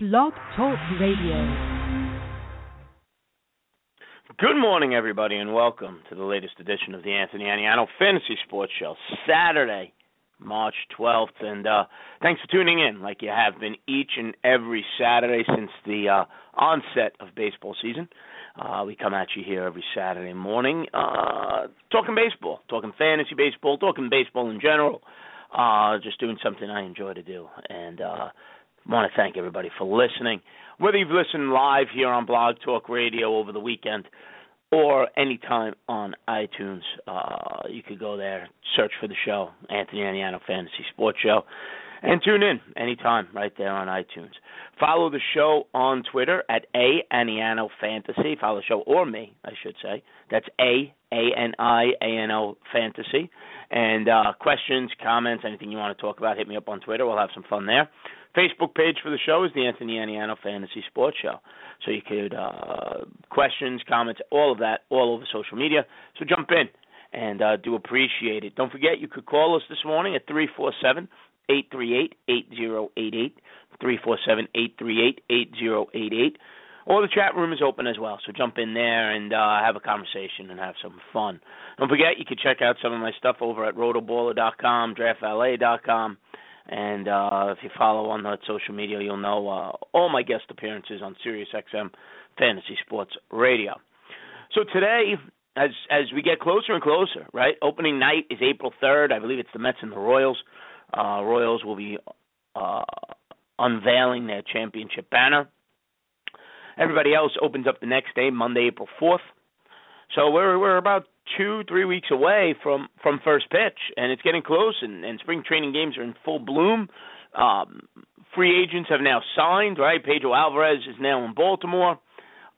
Blog Talk Radio. Good morning, everybody, and welcome to the latest edition of the Anthony Aniano Fantasy Sports Show, Saturday, March 12th. And uh, thanks for tuning in, like you have been each and every Saturday since the uh, onset of baseball season. Uh, we come at you here every Saturday morning, uh, talking baseball, talking fantasy baseball, talking baseball in general. Uh, just doing something I enjoy to do, and uh, want to thank everybody for listening. Whether you've listened live here on Blog Talk Radio over the weekend or anytime on iTunes, uh, you could go there, search for the show, Anthony Aniano Fantasy Sports Show, and tune in anytime right there on iTunes. Follow the show on Twitter at A Aniano Fantasy. Follow the show or me, I should say. That's A A N I A N O Fantasy. And uh, questions, comments, anything you want to talk about, hit me up on Twitter. We'll have some fun there. Facebook page for the show is the Anthony Aniano Fantasy Sports Show. So you could uh, questions, comments, all of that, all over social media. So jump in and uh, do appreciate it. Don't forget you could call us this morning at three four seven eight three eight eight zero eight eight three four seven eight three eight eight zero eight eight. Or the chat room is open as well, so jump in there and uh, have a conversation and have some fun. Don't forget you can check out some of my stuff over at rotoballer.com, draftvalet.com, and uh, if you follow on the social media, you'll know uh, all my guest appearances on SiriusXM Fantasy Sports Radio. So today, as as we get closer and closer, right? Opening night is April third. I believe it's the Mets and the Royals. Uh, Royals will be uh, unveiling their championship banner. Everybody else opens up the next day, Monday, April fourth. So we're we're about two, three weeks away from from first pitch, and it's getting close. And, and spring training games are in full bloom. Um, free agents have now signed. Right, Pedro Alvarez is now in Baltimore.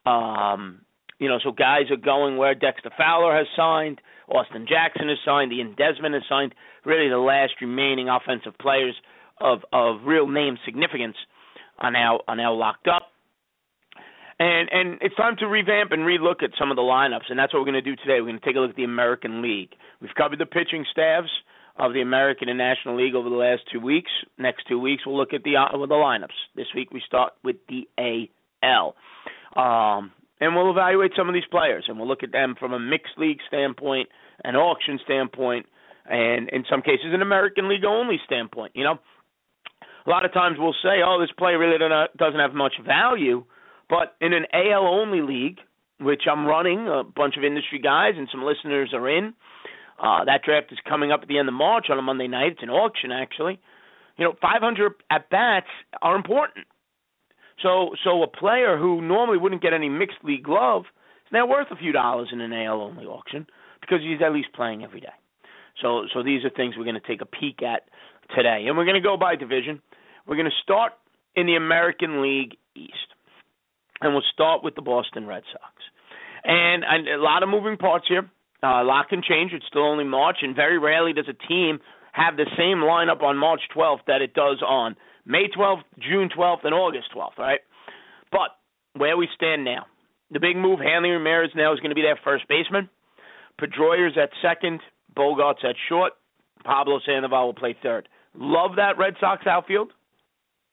Um, you know, so guys are going where Dexter Fowler has signed, Austin Jackson has signed, Ian Desmond has signed. Really, the last remaining offensive players of of real name significance are now are now locked up and and it's time to revamp and relook at some of the lineups, and that's what we're going to do today. We're going to take a look at the American League. We've covered the pitching staffs of the American and National League over the last two weeks. Next two weeks, we'll look at the uh, the lineups. This week, we start with the AL, um, and we'll evaluate some of these players, and we'll look at them from a mixed league standpoint, an auction standpoint, and in some cases, an American League only standpoint. You know, a lot of times we'll say, "Oh, this player really doesn't have much value." But in an AL only league, which I'm running, a bunch of industry guys and some listeners are in. Uh, that draft is coming up at the end of March on a Monday night. It's an auction, actually. You know, 500 at bats are important. So, so a player who normally wouldn't get any mixed league love is now worth a few dollars in an AL only auction because he's at least playing every day. So, so these are things we're going to take a peek at today, and we're going to go by division. We're going to start in the American League East and we'll start with the Boston Red Sox. And, and a lot of moving parts here. Uh, a lot can change. It's still only March, and very rarely does a team have the same lineup on March 12th that it does on May 12th, June 12th, and August 12th, right? But where we stand now, the big move, Hanley Ramirez now is going to be their first baseman. Pedroia's at second, Bogaerts at short, Pablo Sandoval will play third. Love that Red Sox outfield.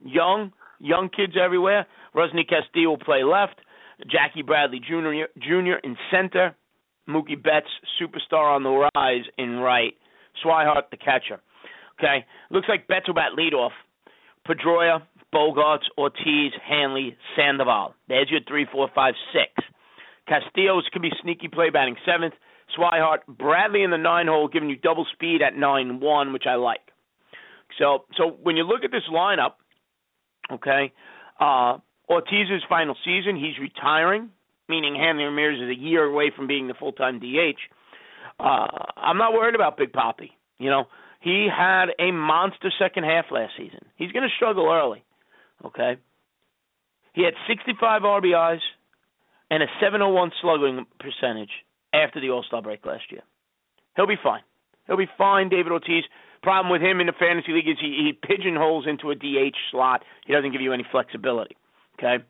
Young, young kids everywhere. Rusney Castillo will play left. Jackie Bradley Jr. Jr. in center. Mookie Betts, superstar on the rise, in right. Swihart, the catcher. Okay, looks like Betts will bat leadoff. Pedroia, Bogaerts, Ortiz, Hanley, Sandoval. There's your three, four, five, six. Castillo's could be sneaky play batting seventh. Swihart, Bradley in the nine hole, giving you double speed at nine one, which I like. So, so when you look at this lineup, okay, uh, Ortiz's final season, he's retiring, meaning Hanley Ramirez is a year away from being the full time DH. Uh, I'm not worried about Big Poppy. You know, he had a monster second half last season. He's going to struggle early. Okay. He had 65 RBIs and a 701 slugging percentage after the All Star break last year. He'll be fine. He'll be fine, David Ortiz. Problem with him in the fantasy league is he, he pigeonholes into a DH slot. He doesn't give you any flexibility. Okay.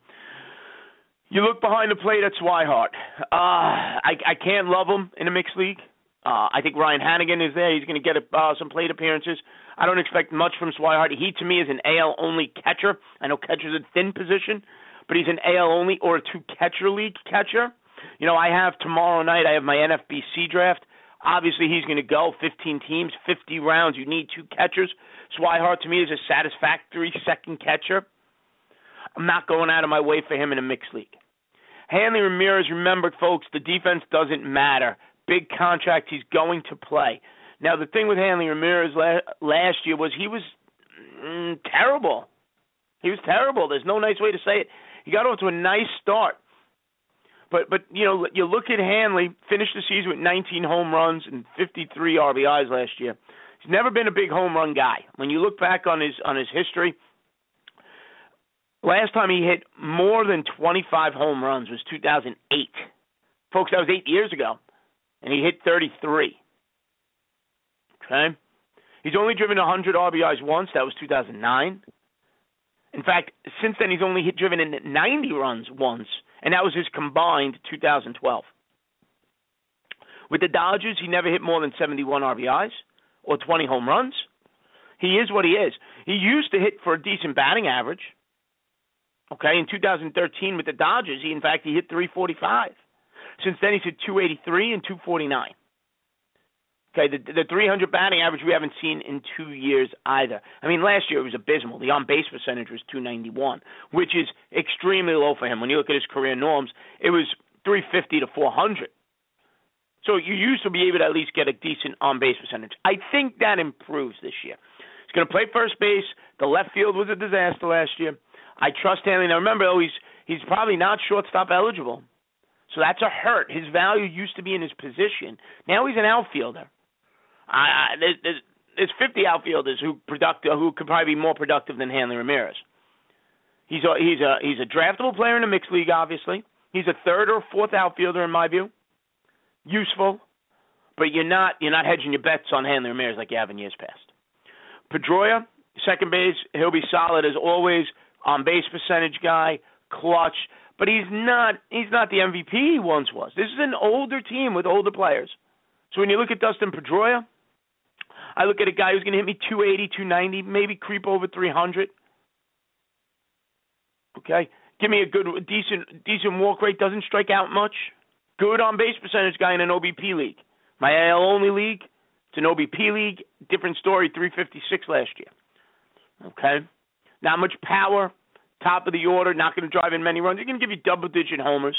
You look behind the plate at Swihart. Uh, I I can't love him in a mixed league. Uh, I think Ryan Hanigan is there. He's going to get uh, some plate appearances. I don't expect much from Swihart. He, to me, is an AL only catcher. I know catcher's a thin position, but he's an AL only or a two catcher league catcher. You know, I have tomorrow night, I have my NFBC draft. Obviously, he's going to go 15 teams, 50 rounds. You need two catchers. Swihart, to me, is a satisfactory second catcher. I'm not going out of my way for him in a mixed league. Hanley Ramirez, remember, folks, the defense doesn't matter. Big contract, he's going to play. Now, the thing with Hanley Ramirez last year was he was mm, terrible. He was terrible. There's no nice way to say it. He got off to a nice start. But but you know you look at Hanley finished the season with 19 home runs and 53 RBIs last year. He's never been a big home run guy. When you look back on his on his history, last time he hit more than 25 home runs was 2008. Folks, that was 8 years ago. And he hit 33. Okay? He's only driven 100 RBIs once, that was 2009. In fact, since then he's only hit driven in 90 runs once and that was his combined 2012. With the Dodgers, he never hit more than 71 RBIs or 20 home runs. He is what he is. He used to hit for a decent batting average. Okay, in 2013 with the Dodgers, he in fact he hit 345. Since then, he's hit 283 and 249. Okay, the the 300 batting average we haven't seen in two years either. I mean, last year it was abysmal. The on base percentage was 291, which is extremely low for him. When you look at his career norms, it was 350 to 400. So you used to be able to at least get a decent on base percentage. I think that improves this year. He's going to play first base. The left field was a disaster last year. I trust Hanley. Now remember, though, he's he's probably not shortstop eligible, so that's a hurt. His value used to be in his position. Now he's an outfielder. I, I there's, there's 50 outfielders who productive who could probably be more productive than Hanley Ramirez. He's a he's a he's a draftable player in a mixed league. Obviously, he's a third or fourth outfielder in my view. Useful, but you're not you're not hedging your bets on Hanley Ramirez like you have in years past. Pedroia, second base, he'll be solid as always. On base percentage guy, clutch, but he's not he's not the MVP he once was. This is an older team with older players. So when you look at Dustin Pedroia, I look at a guy who's going to hit me 280, 290, maybe creep over 300. Okay, give me a good, decent, decent walk rate. Doesn't strike out much. Good on base percentage guy in an OBP league. My AL only league, it's an OBP league. Different story. 356 last year. Okay, not much power. Top of the order. Not going to drive in many runs. He's going to give you double digit homers.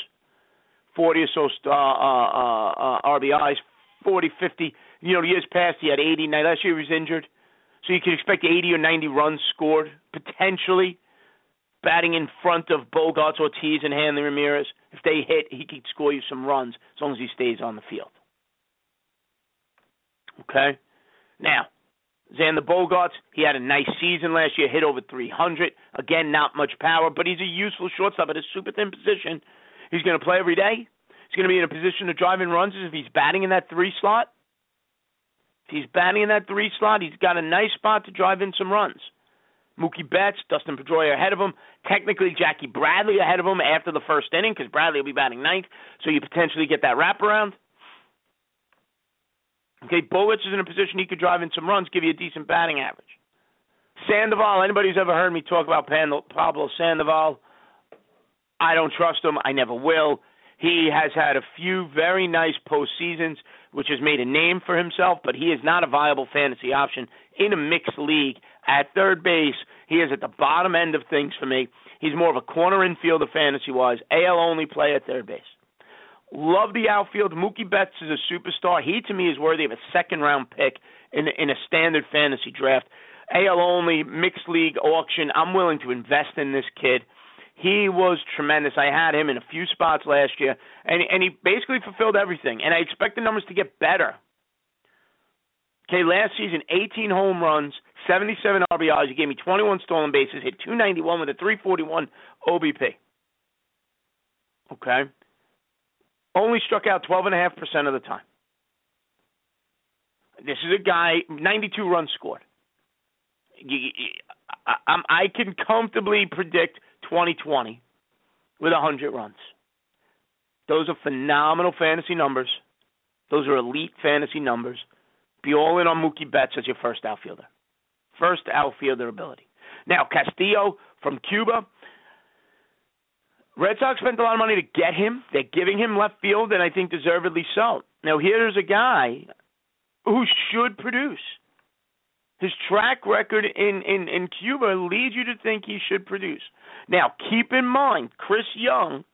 40 or so uh, uh, uh, RBIs, 40, 50. You know, years past he had 80. Now last year he was injured, so you could expect 80 or 90 runs scored potentially. Batting in front of Bogaerts, Ortiz, and Hanley Ramirez. If they hit, he could score you some runs as long as he stays on the field. Okay. Now, Xander Bogaerts, he had a nice season last year, hit over 300. Again, not much power, but he's a useful shortstop at a super thin position. He's going to play every day. He's going to be in a position to drive in runs if he's batting in that three slot. He's batting in that three slot, he's got a nice spot to drive in some runs. Mookie Betts, Dustin Pedroia ahead of him. Technically, Jackie Bradley ahead of him after the first inning because Bradley will be batting ninth, so you potentially get that wraparound. Okay, Bullets is in a position he could drive in some runs, give you a decent batting average. Sandoval, anybody who's ever heard me talk about Pablo Sandoval, I don't trust him. I never will. He has had a few very nice postseasons, which has made a name for himself, but he is not a viable fantasy option in a mixed league. At third base, he is at the bottom end of things for me. He's more of a corner infielder fantasy wise, AL only play at third base. Love the outfield. Mookie Betts is a superstar. He to me is worthy of a second round pick in in a standard fantasy draft. AL only mixed league auction. I'm willing to invest in this kid. He was tremendous. I had him in a few spots last year, and and he basically fulfilled everything. And I expect the numbers to get better. Okay, last season, 18 home runs, 77 RBIs. He gave me 21 stolen bases, hit 291 with a 341 OBP. Okay, only struck out 12.5% of the time. This is a guy, 92 runs scored. I can comfortably predict 2020 with 100 runs. Those are phenomenal fantasy numbers. Those are elite fantasy numbers. Be all in on Mookie Betts as your first outfielder. First outfielder ability. Now, Castillo from Cuba. Red Sox spent a lot of money to get him. They're giving him left field, and I think deservedly so. Now, here's a guy who should produce. His track record in, in, in Cuba leads you to think he should produce. Now, keep in mind, Chris Young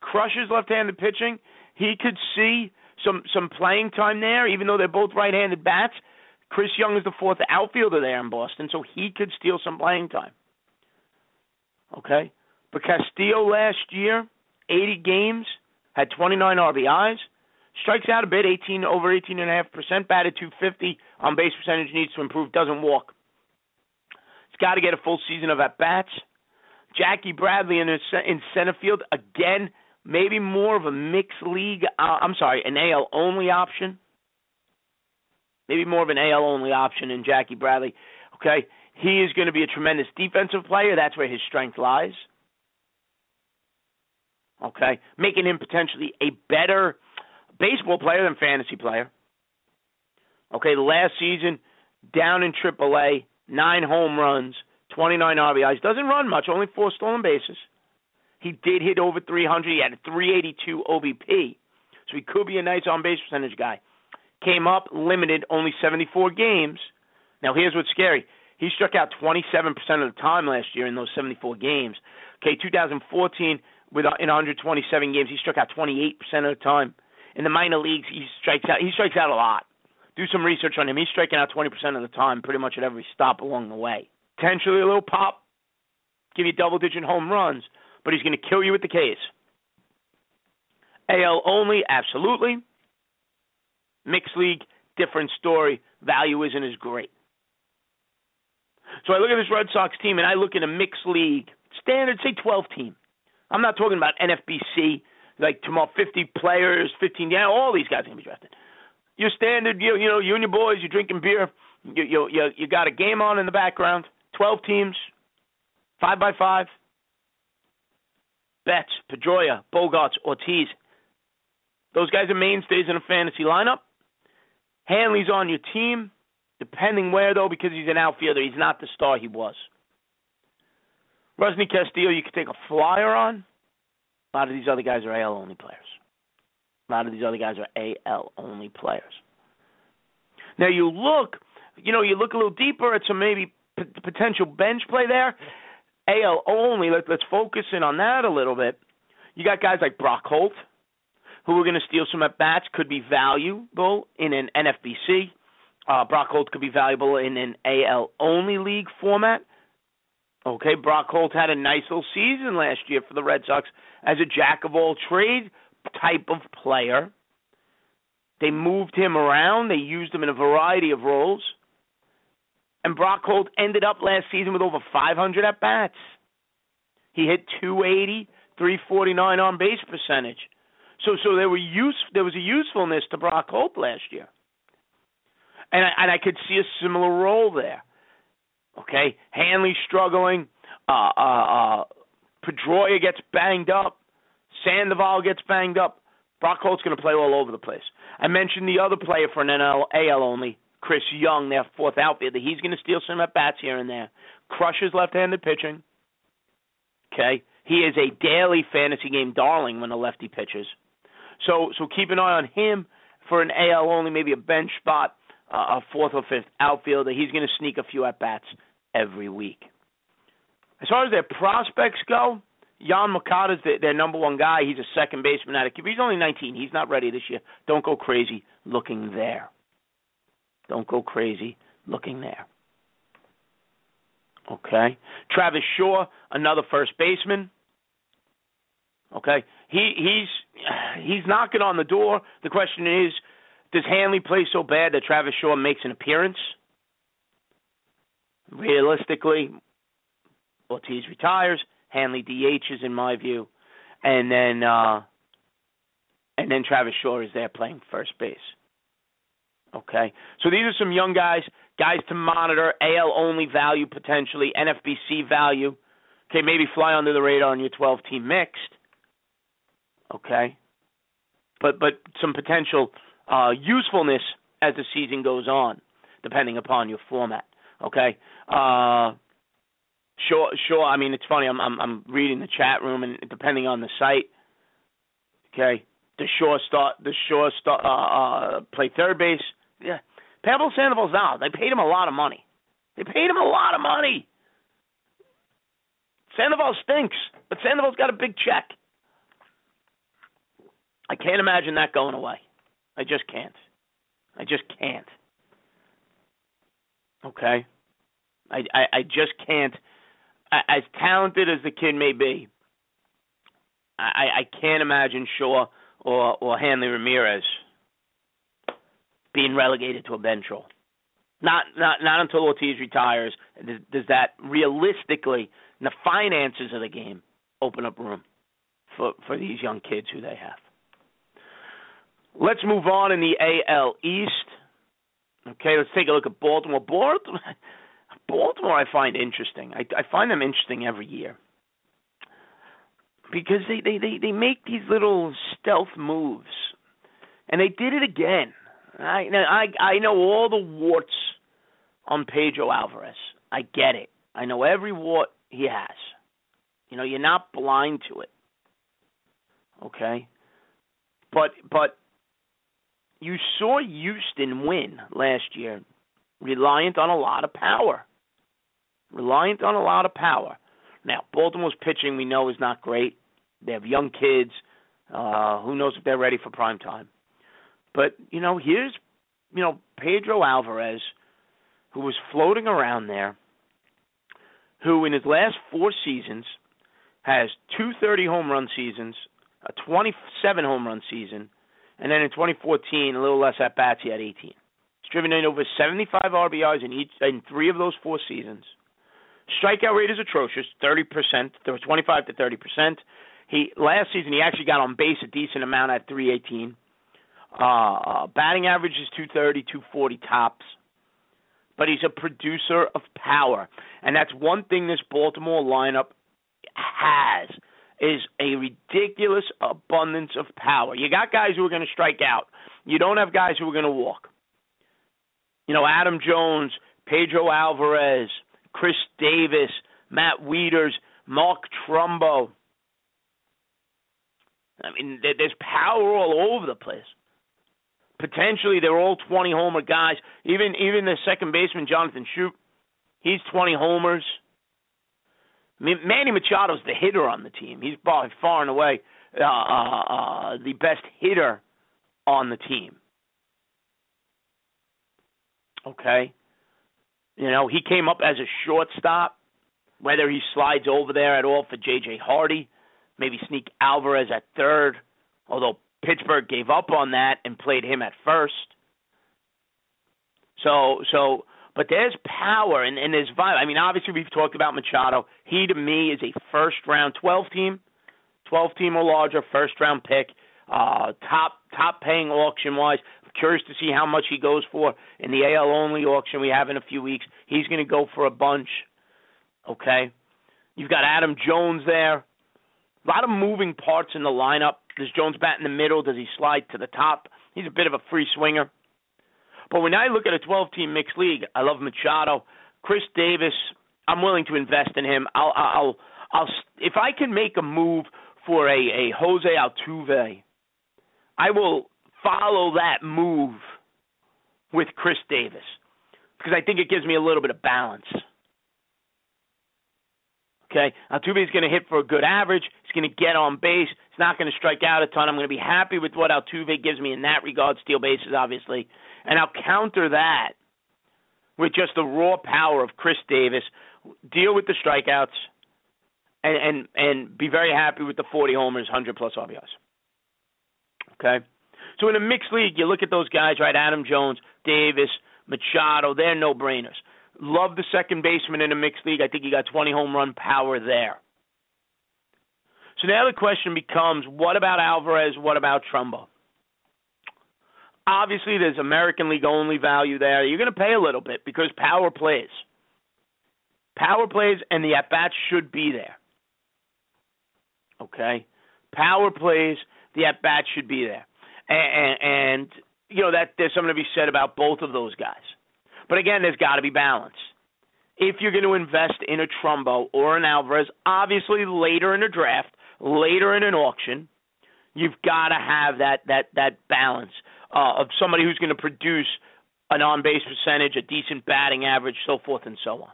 crushes left-handed pitching. He could see some some playing time there, even though they're both right-handed bats. Chris Young is the fourth outfielder there in Boston, so he could steal some playing time. Okay, but Castillo last year, 80 games, had 29 RBIs, strikes out a bit, 18 over 18 and a half percent, batted 250 on base percentage, needs to improve, doesn't walk. He's got to get a full season of at bats. Jackie Bradley in, in center field again maybe more of a mixed league. Uh, I'm sorry, an AL only option. Maybe more of an AL only option in Jackie Bradley. Okay, he is going to be a tremendous defensive player. That's where his strength lies. Okay, making him potentially a better baseball player than fantasy player. Okay, last season down in AAA, nine home runs, 29 RBIs. Doesn't run much, only four stolen bases. He did hit over 300. He had a 382 OBP, so he could be a nice on base percentage guy. Came up limited, only 74 games. Now here's what's scary. He struck out 27% of the time last year in those 74 games. Okay, 2014 with uh, in 127 games, he struck out 28% of the time. In the minor leagues, he strikes out. He strikes out a lot. Do some research on him. He's striking out 20% of the time, pretty much at every stop along the way. Potentially a little pop, give you double-digit home runs but he's going to kill you with the K's. AL only, absolutely. Mixed league, different story. Value isn't as great. So I look at this Red Sox team and I look at a mixed league, standard, say 12 team. I'm not talking about NFBC, like tomorrow 50 players, 15, yeah, all these guys are going to be drafted. Your standard, you, you know, you and your boys, you're drinking beer, you, you, you, you got a game on in the background, 12 teams, 5 by 5 Betts, Pedroia, Bogaerts, Ortiz. Those guys are mainstays in a fantasy lineup. Hanley's on your team, depending where though, because he's an outfielder. He's not the star he was. Rusney Castillo, you could take a flyer on. A lot of these other guys are AL only players. A lot of these other guys are AL only players. Now you look, you know, you look a little deeper at some maybe p- potential bench play there. AL only, let, let's focus in on that a little bit. You got guys like Brock Holt, who are going to steal some at bats, could be valuable in an NFBC. Uh, Brock Holt could be valuable in an AL only league format. Okay, Brock Holt had a nice little season last year for the Red Sox as a jack of all trade type of player. They moved him around, they used him in a variety of roles. And Brock Holt ended up last season with over 500 at bats. He hit 280, 349 on base percentage. So so there were use there was a usefulness to Brock Holt last year. And I, and I could see a similar role there. Okay, Hanley struggling. Uh, uh, uh, Pedroia gets banged up. Sandoval gets banged up. Brock Holt's going to play all over the place. I mentioned the other player for an NL, AL only, Chris Young, their fourth outfielder. He's going to steal some at bats here and there. Crushes left-handed pitching. Okay, he is a daily fantasy game darling when a lefty pitches. So so keep an eye on him for an AL only, maybe a bench spot, a fourth or fifth outfielder. He's going to sneak a few at bats every week. As far as their prospects go, Yoan Moncada's their, their number one guy. He's a second baseman out of Cuba. He's only 19. He's not ready this year. Don't go crazy looking there. Don't go crazy looking there. Okay. Travis Shaw, another first baseman. Okay. He he's he's knocking on the door. The question is, does Hanley play so bad that Travis Shaw makes an appearance? Realistically, Ortiz retires. Hanley DHs in my view, and then uh, and then Travis Shaw is there playing first base. Okay, so these are some young guys, guys to monitor. AL only value potentially, NFBC value. Okay, maybe fly under the radar on your 12 team mixed. Okay, but but some potential uh, usefulness as the season goes on, depending upon your format. Okay. Uh, sure, sure. I mean, it's funny. I'm I'm, I'm reading the chat room, and depending on the site, okay, the Shaw start the Shaw start uh, uh, play third base. Yeah, Pablo Sandoval's out. They paid him a lot of money. They paid him a lot of money. Sandoval stinks, but Sandoval's got a big check. I can't imagine that going away. I just can't. I just can't. Okay? I I, I just can't. As talented as the kid may be, I I can't imagine Shaw or or Hanley Ramirez being relegated to a bench role. Not not not until Ortiz retires does, does that realistically the finances of the game open up room for for these young kids who they have. Let's move on in the AL East. Okay, let's take a look at Baltimore. Baltimore, Baltimore I find interesting. I, I find them interesting every year because they, they, they, they make these little stealth moves, and they did it again. I I I know all the warts on Pedro Alvarez. I get it. I know every wart he has. You know, you're not blind to it. Okay? But but you saw Houston win last year, reliant on a lot of power. Reliant on a lot of power. Now, Baltimore's pitching we know is not great. They have young kids. Uh, who knows if they're ready for prime time? But you know, here's you know Pedro Alvarez, who was floating around there, who in his last four seasons has two 30 home run seasons, a 27 home run season, and then in 2014, a little less at bats, he had 18. He's driven in over 75 RBIs in each in three of those four seasons. Strikeout rate is atrocious, 30%, 25 to 30 percent. He last season he actually got on base a decent amount at 318. Uh, batting average is 230, 240 tops. But he's a producer of power, and that's one thing this Baltimore lineup has is a ridiculous abundance of power. You got guys who are going to strike out. You don't have guys who are going to walk. You know, Adam Jones, Pedro Alvarez, Chris Davis, Matt Wieters, Mark Trumbo. I mean, there's power all over the place. Potentially, they're all 20 homer guys. Even even the second baseman Jonathan Schoop, he's 20 homers. Manny Machado's the hitter on the team. He's by far and away uh, uh, uh, the best hitter on the team. Okay, you know he came up as a shortstop. Whether he slides over there at all for J.J. Hardy, maybe sneak Alvarez at third, although Pittsburgh gave up on that and played him at first. So so but there's power and, and there's vibe. I mean, obviously we've talked about Machado. He to me is a first round twelve team, twelve team or larger first round pick. Uh top top paying auction wise. curious to see how much he goes for in the AL only auction we have in a few weeks. He's gonna go for a bunch. Okay. You've got Adam Jones there. A lot of moving parts in the lineup. Does Jones bat in the middle? Does he slide to the top? He's a bit of a free swinger. But when I look at a 12 team mixed league, I love Machado, Chris Davis. I'm willing to invest in him. I'll, I'll, I'll, if I can make a move for a, a Jose Altuve, I will follow that move with Chris Davis because I think it gives me a little bit of balance. Okay, Altuve is going to hit for a good average. He's going to get on base. He's not going to strike out a ton. I'm going to be happy with what Altuve gives me in that regard. Steal bases, obviously. And I'll counter that with just the raw power of Chris Davis, deal with the strikeouts, and and and be very happy with the 40 homers, 100 plus RBIs. Okay, so in a mixed league, you look at those guys, right? Adam Jones, Davis, Machado, they're no brainers. Love the second baseman in a mixed league. I think he got 20 home run power there. So now the question becomes, what about Alvarez? What about Trumbo? Obviously, there's American League only value there. You're going to pay a little bit because power plays. Power plays and the at bats should be there. Okay? Power plays, the at bats should be there. And, and you know that there's something to be said about both of those guys. But again, there's got to be balance. If you're going to invest in a Trumbo or an Alvarez, obviously later in a draft, later in an auction, you've got to have that that that balance uh, of somebody who's going to produce an on-base percentage, a decent batting average, so forth and so on.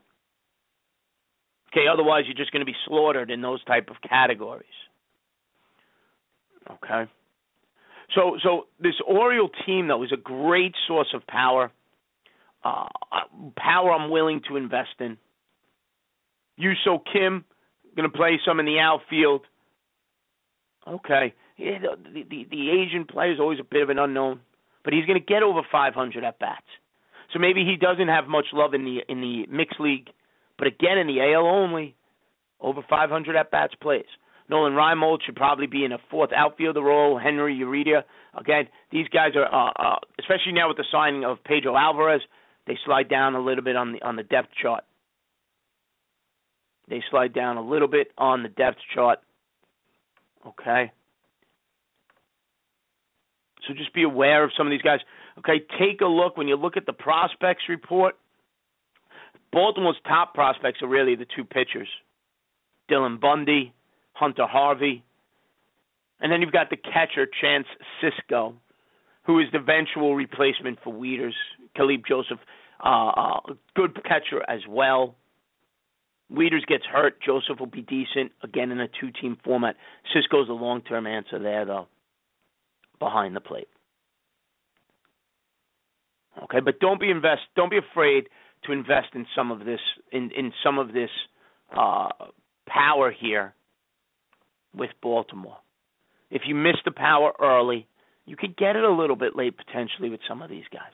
Okay, otherwise you're just going to be slaughtered in those type of categories. Okay. So so this Oriole team though is a great source of power. Uh, power I'm willing to invest in. Hyun Soo Kim going to play some in the outfield. Okay, yeah, the, the the Asian player is always a bit of an unknown, but he's going to get over 500 at bats. So maybe he doesn't have much love in the in the mixed league, but again in the AL only, over 500 at bats plays. Nolan Reimold should probably be in a fourth outfielder role. Henry Urrutia. Again, these guys are, uh, uh, especially now with the signing of Pedro Alvarez, they slide down a little bit on the on the depth chart. They slide down a little bit on the depth chart. Okay. So just be aware of some of these guys. Okay, take a look when you look at the prospects report. Baltimore's top prospects are really the two pitchers, Dylan Bundy Hunter Harvey. And then you've got the catcher, Chance Sisco, who is the eventual replacement for Wieters. Caleb Joseph, uh, uh, good catcher as well. Wieters gets hurt. Joseph will be decent again in a two-team format. Sisco's a long-term answer there, though, behind the plate. Okay, but don't be invest. Don't be afraid to invest in some of this in in some of this uh, power here with Baltimore. If you miss the power early, you could get it a little bit late potentially with some of these guys.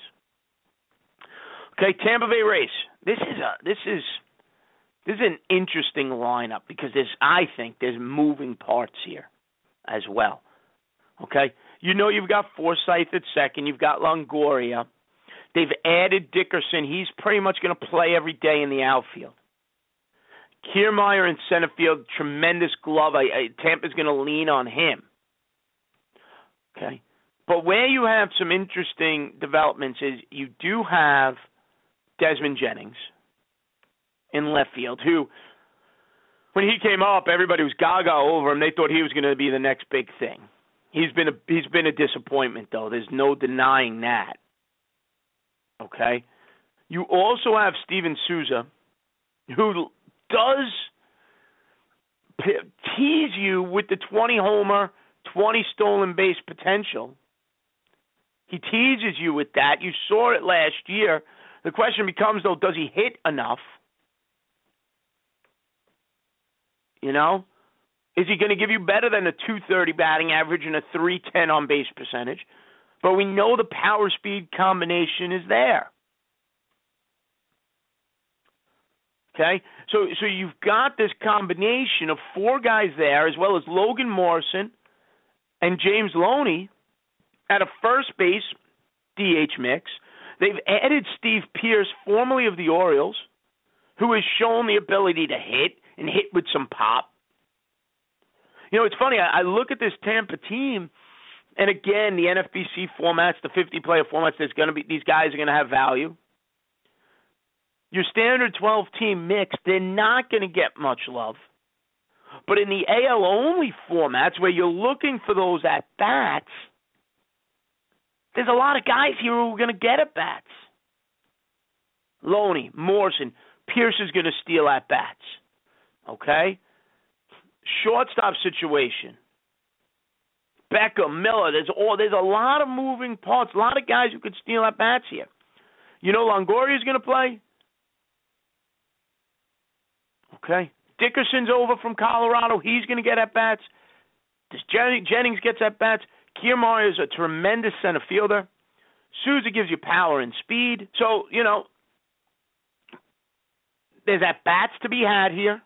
Okay, Tampa Bay Rays. This is a this is this is an interesting lineup because there's I think there's moving parts here as well. Okay, you know you've got Forsythe at second, you've got Longoria. They've added Dickerson. He's pretty much going to play every day in the outfield. Kiermaier in center field, tremendous glove. I, I, Tampa's going to lean on him. Okay, but where you have some interesting developments is you do have Desmond Jennings in left field, who, when he came up, everybody was gaga over him. They thought he was going to be the next big thing. He's been a he's been a disappointment though. There's no denying that. Okay, you also have Steven Souza, who does tease you with the 20 homer, 20 stolen base potential. He teases you with that. You saw it last year. The question becomes, though, does he hit enough? You know? Is he going to give you better than a 230 batting average and a 310 on base percentage? But we know the power speed combination is there. Okay, so so you've got this combination of four guys there, as well as Logan Morrison and James Loney at a first base DH mix. They've added Steve Pearce, formerly of the Orioles, who has shown the ability to hit and hit with some pop. You know, it's funny. I, I look at this Tampa team, and again, the NFBC formats, the 50-player formats. There's going to be these guys are going to have value your standard 12 team mix, they're not going to get much love. But in the AL only formats where you're looking for those at bats, there's a lot of guys here who are going to get at bats. Loney, Morrison, Pearce is going to steal at bats. Okay? Shortstop situation. Beckham, Miller, there's all there's a lot of moving parts, a lot of guys who could steal at bats here. You know Longoria's going to play? Okay. Dickerson's over from Colorado. He's going to get at bats. Jennings gets at bats. Kiermaier is a tremendous center fielder. Souza gives you power and speed. So, you know, there's at bats to be had here.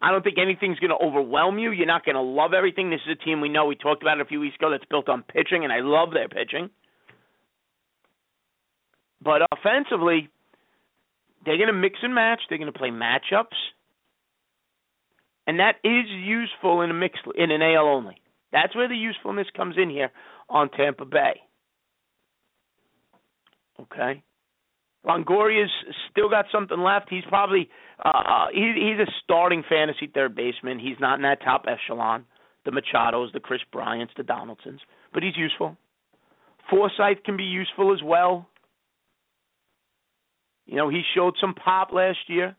I don't think anything's going to overwhelm you. You're not going to love everything. This is a team we know. We talked about it a few weeks ago that's built on pitching, and I love their pitching. But offensively, they're going to mix and match. They're going to play matchups and that is useful in a mix in an AL only. That's where the usefulness comes in here on Tampa Bay. Okay. Longoria's still got something left. He's probably uh, uh he, he's a starting fantasy third baseman. He's not in that top echelon, the Machados, the Kris Bryants, the Donaldsons, but he's useful. Forsythe can be useful as well. You know, he showed some pop last year.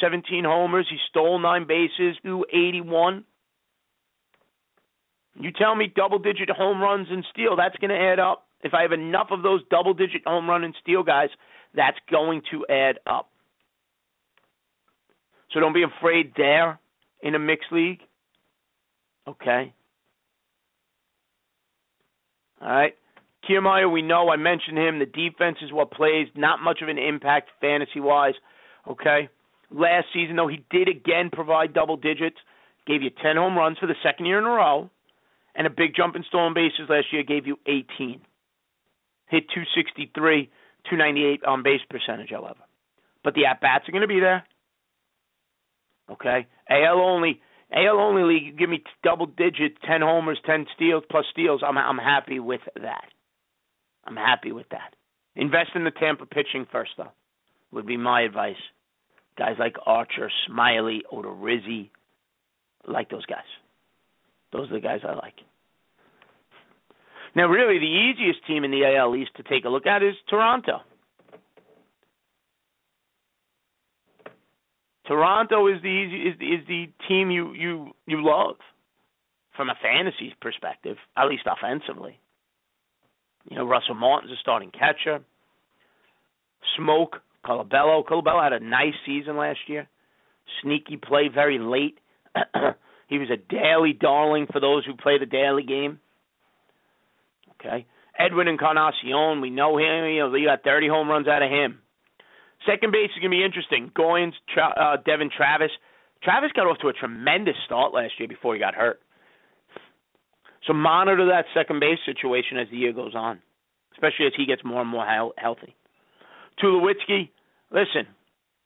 17 homers. He stole nine bases, threw 81. You tell me double digit home runs and steal, that's going to add up. If I have enough of those double digit home run and steal guys, that's going to add up. So don't be afraid there in a mixed league. Okay. All right. Kiermaier, we know I mentioned him. The defense is what plays. Not much of an impact fantasy wise. Okay. Last season, though, he did again provide double digits. Gave you 10 home runs for the second year in a row. And a big jump in stolen bases last year gave you 18. Hit 263, 298 on base percentage, however. But the at bats are going to be there. Okay. AL only. AL only league, give me double digit, 10 homers, 10 steals plus steals. I'm I'm happy with that. I'm happy with that. Invest in the Tampa pitching first, though, would be my advice. Guys like Archer, Smyly, Odorizzi, like those guys. Those are the guys I like. Now, really, the easiest team in the AL East to take a look at is Toronto. Toronto is the easy, is, is the team you you you love from a fantasy perspective, at least offensively. You know, Russell Martin's a starting catcher. Smoak, Colabello. Colabello had a nice season last year. Sneaky play very late. he was a daily darling for those who play the daily game. Okay. Edwin Encarnacion, we know him. You know, they got 30 home runs out of him. Second base is going to be interesting. Goins, Tra- uh, Devon Travis. Travis got off to a tremendous start last year before he got hurt. So monitor that second base situation as the year goes on, especially as he gets more and more he- healthy. Tulowitzki, listen,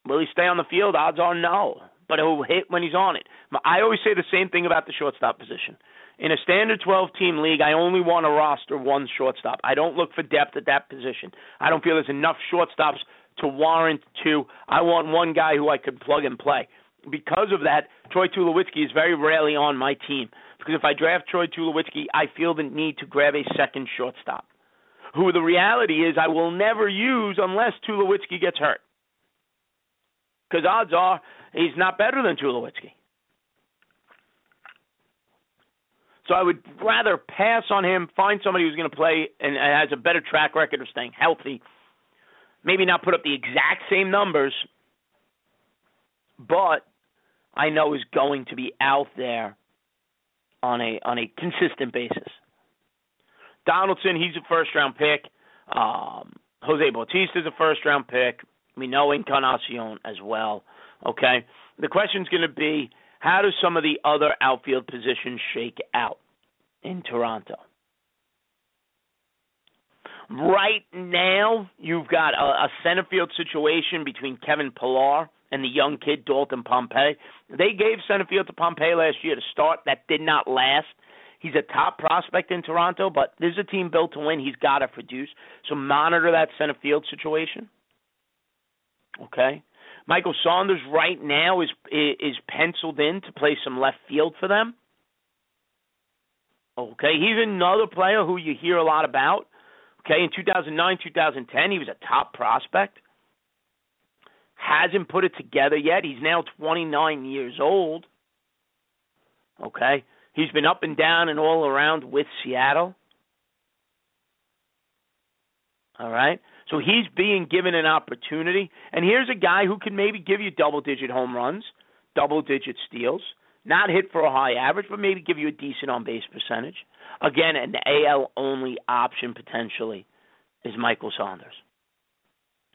will he stay on the field? Odds are no, but he'll hit when he's on it. I always say the same thing about the shortstop position. In a standard 12 team league, I only want to roster one shortstop. I don't look for depth at that position. I don't feel there's enough shortstops to warrant two. I want one guy who I could plug and play. Because of that, Troy Tulowitzki is very rarely on my team. Because if I draft Troy Tulowitzki, I feel the need to grab a second shortstop. Who the reality is I will never use unless Tulowitzki gets hurt. Because odds are he's not better than Tulowitzki. So I would rather pass on him, find somebody who's going to play and has a better track record of staying healthy. Maybe not put up the exact same numbers, but I know is going to be out there on a on a consistent basis. Donaldson, he's a first round pick. Um, Jose Bautista is a first round pick. We know Encarnacion as well. Okay. The question's going to be how do some of the other outfield positions shake out in Toronto? Right now, you've got a, a center field situation between Kevin Pillar and the young kid Dalton Pompey. They gave center field to Pompey last year to start. That did not last. He's a top prospect in Toronto, but there's a team built to win. He's got to produce. So monitor that center field situation. Okay. Michael Saunders right now is is penciled in to play some left field for them. Okay, he's another player who you hear a lot about. Okay, in 2009, 2010, he was a top prospect. Hasn't put it together yet. He's now 29 years old. Okay, he's been up and down and all around with Seattle. All right. So he's being given an opportunity. And here's a guy who can maybe give you double digit home runs, double digit steals, not hit for a high average, but maybe give you a decent on base percentage. Again, an AL only option potentially is Michael Saunders.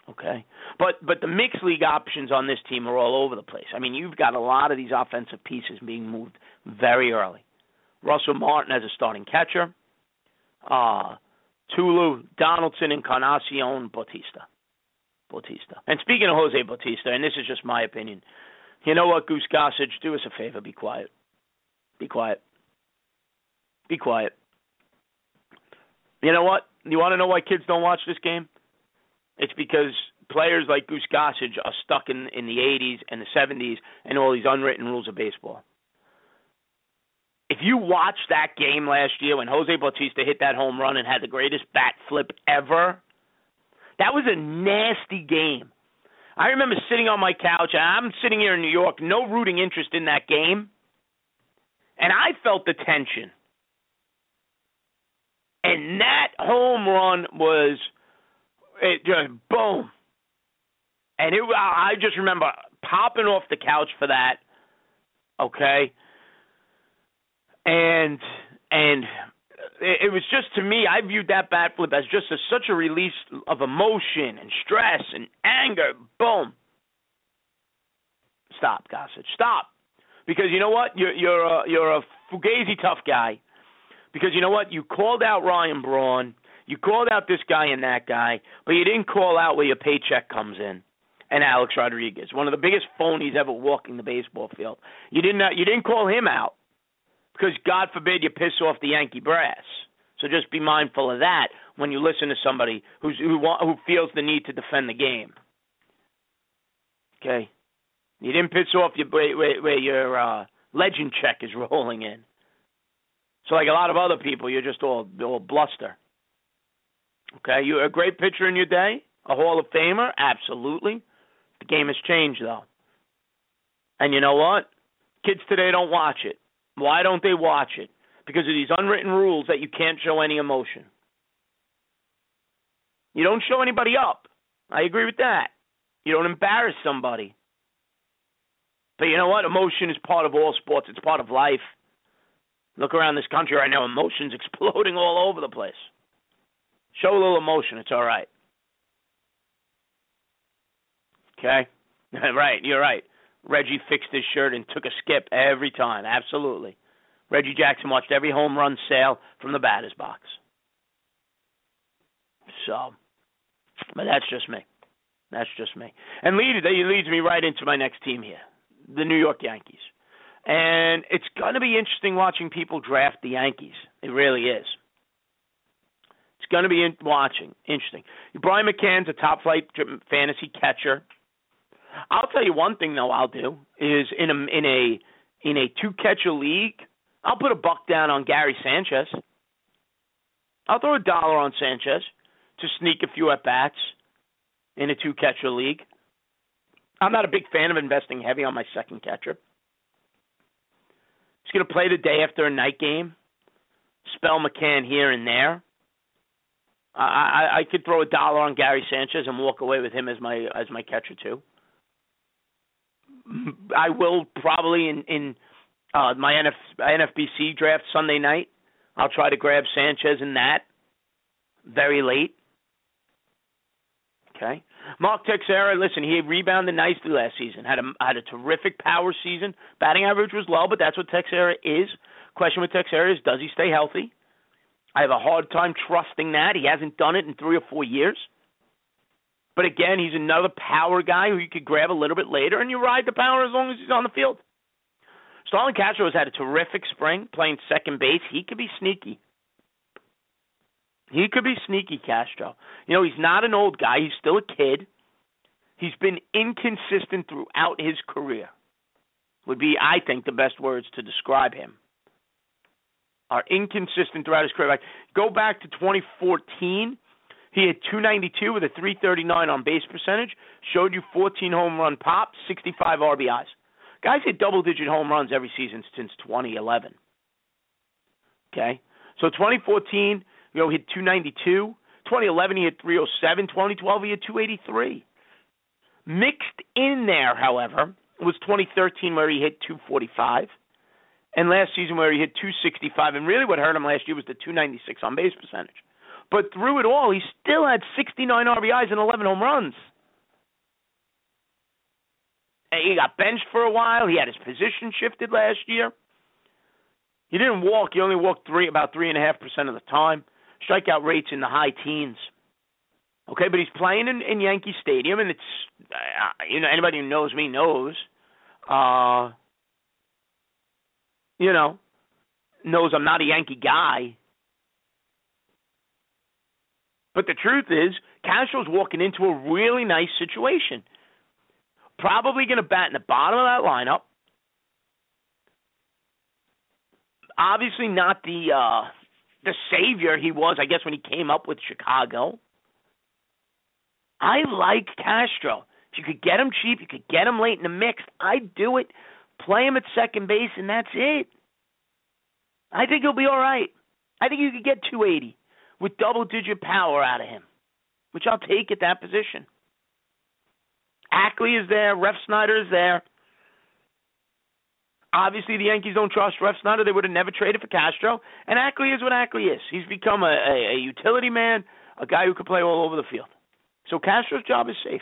Okay, but but the mixed league options on this team are all over the place. I mean, you've got a lot of these offensive pieces being moved very early. Russell Martin as a starting catcher. Uh, Tulo, Donaldson, Encarnacion, Bautista. Bautista. And speaking of Jose Bautista, and this is just my opinion, you know what, Goose Gossage, do us a favor, be quiet. Be quiet. Be quiet. You know what? You want to know why kids don't watch this game? It's because players like Goose Gossage are stuck in in the 80s and the 70s and all these unwritten rules of baseball. You watch that game last year when Jose Bautista hit that home run and had the greatest bat flip ever, that was a nasty game. I remember sitting on my couch, and I'm sitting here in New York, no rooting interest in that game, and I felt the tension. And that home run was it just boom. And it I just remember popping off the couch for that. Okay? And and it, was just to me, I viewed that bat flip as just a, such a release of emotion and stress and anger. Boom. Stop, Gossage. Stop. Because you know what? You're you're a, you're a fugazi tough guy. Because you know what? You called out Ryan Braun. You called out this guy and that guy, but you didn't call out where your paycheck comes in. And Alex Rodriguez, one of the biggest phonies ever walking the baseball field. You didn't you didn't call him out because God forbid you piss off the Yankee brass. So just be mindful of that when you listen to somebody who's who who feels the need to defend the game. Okay, you didn't piss off your where, where your uh, legend check is rolling in. So like a lot of other people, you're just all all bluster. Okay, you're a great pitcher in your day, a Hall of Famer, absolutely. The game has changed though, and you know what? Kids today don't watch it. Why don't they watch it? Because of these unwritten rules that you can't show any emotion. You don't show anybody up. I agree with that. You don't embarrass somebody. But you know what? Emotion is part of all sports. It's part of life. Look around this country right now, emotions exploding all over the place. Show a little emotion, it's all right. Okay? right, you're right. Reggie fixed his shirt and took a skip every time. Absolutely. Reggie Jackson watched every home run sail from the batter's box. So, but that's just me. That's just me. And lead, leads me right into my next team here, the New York Yankees. And it's going to be interesting watching people draft the Yankees. It really is. It's going to be in- watching. Interesting. Brian McCann's a top flight fantasy catcher. I'll tell you one thing though. I'll do is in a in a in a two catcher league. I'll put a buck down on Gary Sanchez. I'll throw a dollar on Sanchez to sneak a few at bats in a two catcher league. I'm not a big fan of investing heavy on my second catcher. He's going to play the day after a night game. Spell McCann here and there. I, I I could throw a dollar on Gary Sanchez and walk away with him as my as my catcher too. I will probably in in uh, my NF, NFBC draft Sunday night. I'll try to grab Sanchez in that very late. Okay. Mark Teixeira, listen, he rebounded nicely last season. Had a had a terrific power season. Batting average was low, but that's what Teixeira is. Question with Teixeira is, does he stay healthy? I have a hard time trusting that. He hasn't done it in three or four years. But again, he's another power guy who you could grab a little bit later, and you ride the power as long as he's on the field. Starlin Castro has had a terrific spring playing second base. He could be sneaky. He could be sneaky, Castro. You know, he's not an old guy. He's still a kid. He's been inconsistent throughout his career. Would be, I think, the best words to describe him. Are inconsistent throughout his career. Like, go back to 2014. He had 292 with a 339 on base percentage. Showed you 14 home run pops, 65 RBIs. Guys hit double digit home runs every season since 2011. Okay, so 2014, you know, he hit 292. 2011, he hit 307. 2012, he hit 283. Mixed in there, however, was 2013 where he hit 245, and last season where he hit 265. And really, what hurt him last year was the 296 on base percentage. But through it all, he still had 69 RBIs and 11 home runs. He got benched for a while. He had his position shifted last year. He didn't walk. He only walked three about three and a half percent of the time. Strikeout rates in the high teens. Okay, but he's playing in, in Yankee Stadium, and it's uh, you know anybody who knows me knows, uh, you know, knows I'm not a Yankee guy. But the truth is, Castro's walking into a really nice situation. Probably going to bat in the bottom of that lineup. Obviously, not the uh, the savior he was, I guess, when he came up with Chicago. I like Castro. If you could get him cheap, you could get him late in the mix. I'd do it. Play him at second base, and that's it. I think he'll be all right. I think you could get 280 with double digit power out of him, which I'll take at that position. Ackley is there. Refsnyder is there. Obviously, the Yankees don't trust Refsnyder. They would have never traded for Castro. And Ackley is what Ackley is. He's become a, a, a utility man, a guy who can play all over the field. So Castro's job is safe.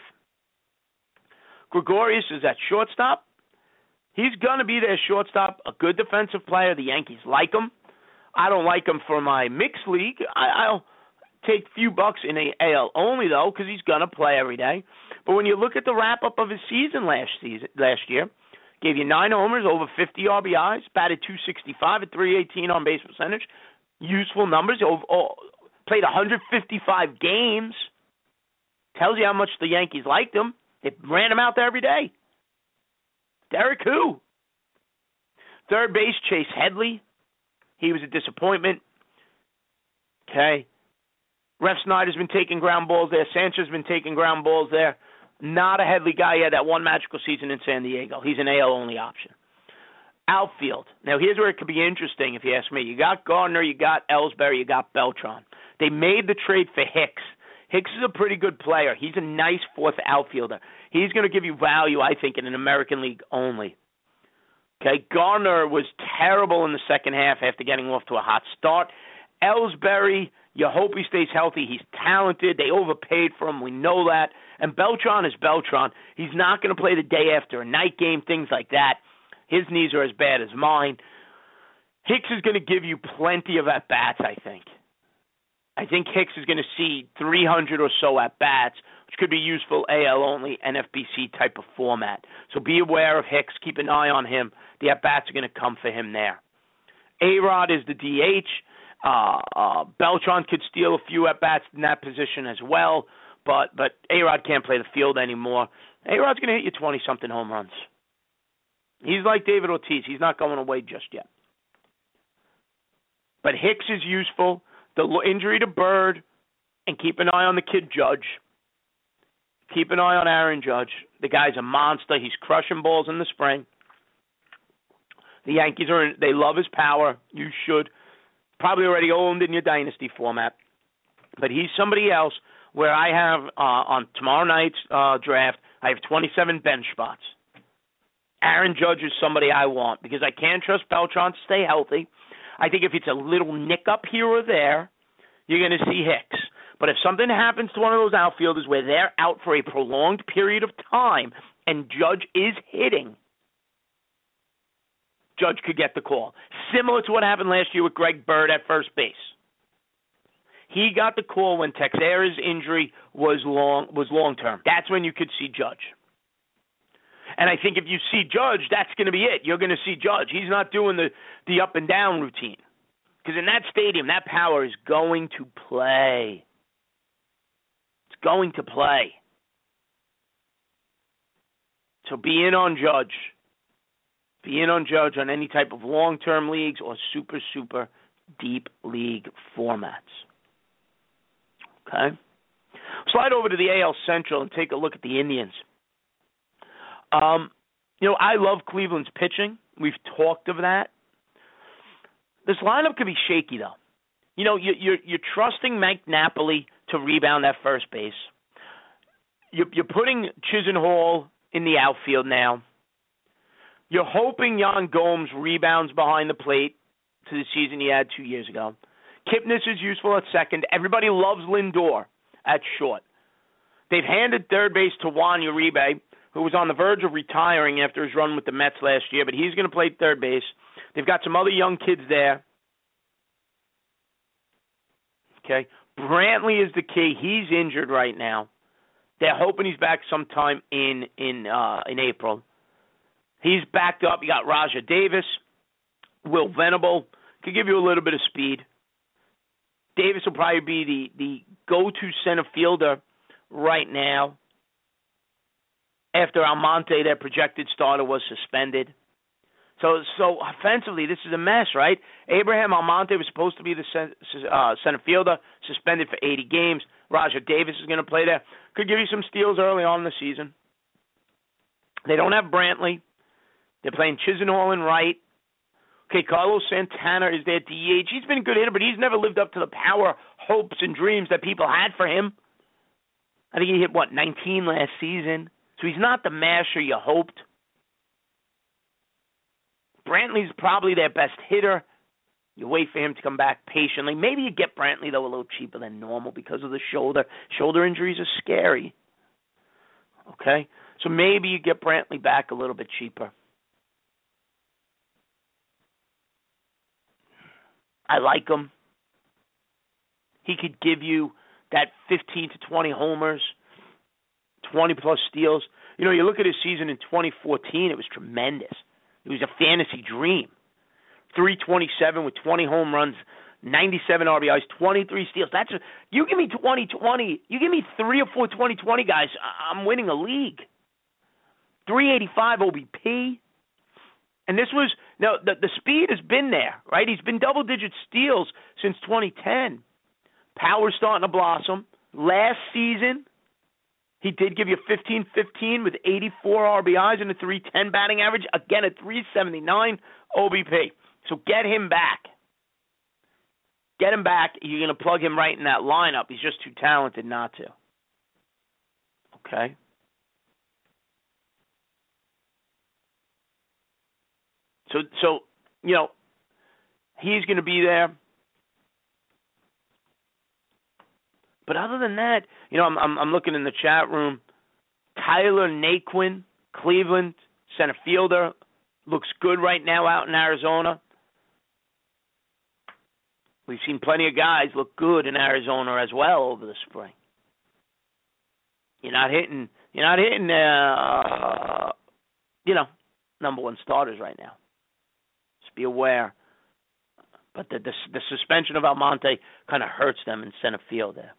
Gregorius is at shortstop. He's going to be their shortstop, a good defensive player. The Yankees like him. I don't like him for my mixed league. I, I'll take few bucks in a AL only though, because he's to play every day. But when you look at the wrap up of his season last season, last year, gave you nine homers, over 50 RBIs, batted 265 at 318 on base percentage, useful numbers. Over, oh, played 155 games. Tells you how much the Yankees liked him. They ran him out there every day. Derek who? Third base, Chase Headley. He was a disappointment. Okay. Refsnyder's been taking ground balls there. Sanchez's been taking ground balls there. Not a Headley guy. He had that one magical season in San Diego. He's an AL only option. Outfield. Now here's where it could be interesting if you ask me. You got Gardner, you got Ellsbury, you got Beltran. They made the trade for Hicks. Hicks is a pretty good player. He's a nice fourth outfielder. He's going to give you value, I think, in an American League only. Okay, Gardner was terrible in the second half after getting off to a hot start. Ellsbury, you hope he stays healthy. He's talented. They overpaid for him. We know that. And Beltran is Beltran. He's not going to play the day after a night game, things like that. His knees are as bad as mine. Hicks is going to give you plenty of at bats, I think. I think Hicks is going to see 300 or so at bats, which could be useful AL only NFBC type of format. So be aware of Hicks. Keep an eye on him. The at bats are going to come for him there. A Rod is the DH. Uh, uh, Beltran could steal a few at bats in that position as well, but but A Rod can't play the field anymore. A Rod's going to hit you 20 something home runs. He's like David Ortiz. He's not going away just yet. But Hicks is useful the injury to Bird, and keep an eye on the kid Judge. Keep an eye on Aaron Judge. The guy's a monster. He's crushing balls in the spring. The Yankees are in, they love his power. You should probably already owned in your dynasty format. But he's somebody else where I have uh, on tomorrow night's uh, draft. I have 27 bench spots. Aaron Judge is somebody I want because I can't trust Beltran to stay healthy. I think if it's a little nick up here or there, you're going to see Hicks. But if something happens to one of those outfielders where they're out for a prolonged period of time and Judge is hitting, Judge could get the call. Similar to what happened last year with Greg Bird at first base. He got the call when Teixeira's injury was long was long term. That's when you could see Judge. And I think if you see Judge, that's going to be it. You're going to see Judge. He's not doing the the up and down routine. Because in that stadium, that power is going to play. Going to play. So be in on Judge. Be in on Judge on any type of long term leagues or super, super deep league formats. Okay? Slide over to the AL Central and take a look at the Indians. Um, you know, I love Cleveland's pitching. We've talked of that. This lineup could be shaky though. You know, you, you're you're trusting Mike Napoli to rebound that first base. You're, you're putting Chisenhall in the outfield now. You're hoping Yan Gomes rebounds behind the plate to the season he had two years ago. Kipnis is useful at second. Everybody loves Lindor at short. They've handed third base to Juan Uribe, who was on the verge of retiring after his run with the Mets last year, but he's going to play third base. They've got some other young kids there. Okay. Brantley is the key. He's injured right now. They're hoping he's back sometime in in uh in April. He's backed up. You got Rajai Davis, Will Venable could give you a little bit of speed. Davis will probably be the the go-to center fielder right now. After Almonte, their projected starter, was suspended. So, so offensively, this is a mess, right? Abraham Almonte was supposed to be the uh, center fielder, suspended for 80 games. Rajai Davis is going to play there. Could give you some steals early on in the season. They don't have Brantley. They're playing Chisenhall and right. Okay, Carlos Santana is their DH. He's been a good hitter, but he's never lived up to the power, hopes, and dreams that people had for him. I think he hit what 19 last season, so he's not the masher you hoped. Brantley's probably their best hitter. You wait for him to come back patiently. Maybe you get Brantley though a little cheaper than normal because of the shoulder. Shoulder injuries are scary. Okay, so maybe you get Brantley back a little bit cheaper. I like him. He could give you that 15 to 20 homers, 20 plus steals. You know, you look at his season in 2014, it was tremendous. It was a fantasy dream. 327 with 20 home runs, 97 RBIs, 23 steals. That's a, you give me 2020, you give me three or four 2020 guys, I'm winning a league. 385 OBP. And this was now the the speed has been there, right? He's been double digit steals since 2010. Power's starting to blossom. Last season, he did give you 15 15 with 84 RBIs and a 310 batting average. Again, a 379 OBP. So get him back. Get him back. You're going to plug him right in that lineup. He's just too talented not to. Okay? So, so you know, he's going to be there. But other than that, you know, I'm I'm, I'm looking in the chat room. Tyler Naquin, Cleveland center fielder, looks good right now out in Arizona. We've seen plenty of guys look good in Arizona as well over the spring. You're not hitting. You're not hitting. Uh, you know, number one starters right now. Just be aware. But the the, the suspension of Almonte kind of hurts them in center field there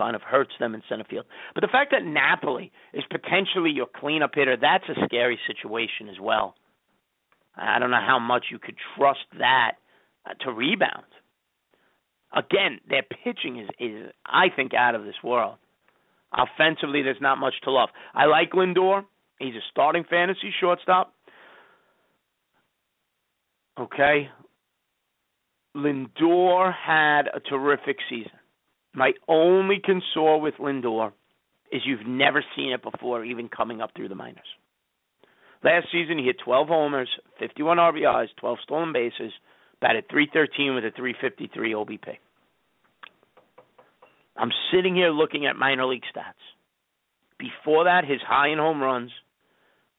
kind of hurts them in center field. But the fact that Napoli is potentially your cleanup hitter, that's a scary situation as well. I don't know how much you could trust that uh, to rebound. Again, their pitching is, is, I think, out of this world. Offensively, there's not much to love. I like Lindor. He's a starting fantasy shortstop. Okay. Lindor had a terrific season. My only concern with Lindor is you've never seen it before, even coming up through the minors. Last season, he hit 12 homers, 51 RBIs, 12 stolen bases, batted 313 with a 353 OBP. I'm sitting here looking at minor league stats. Before that, his high in home runs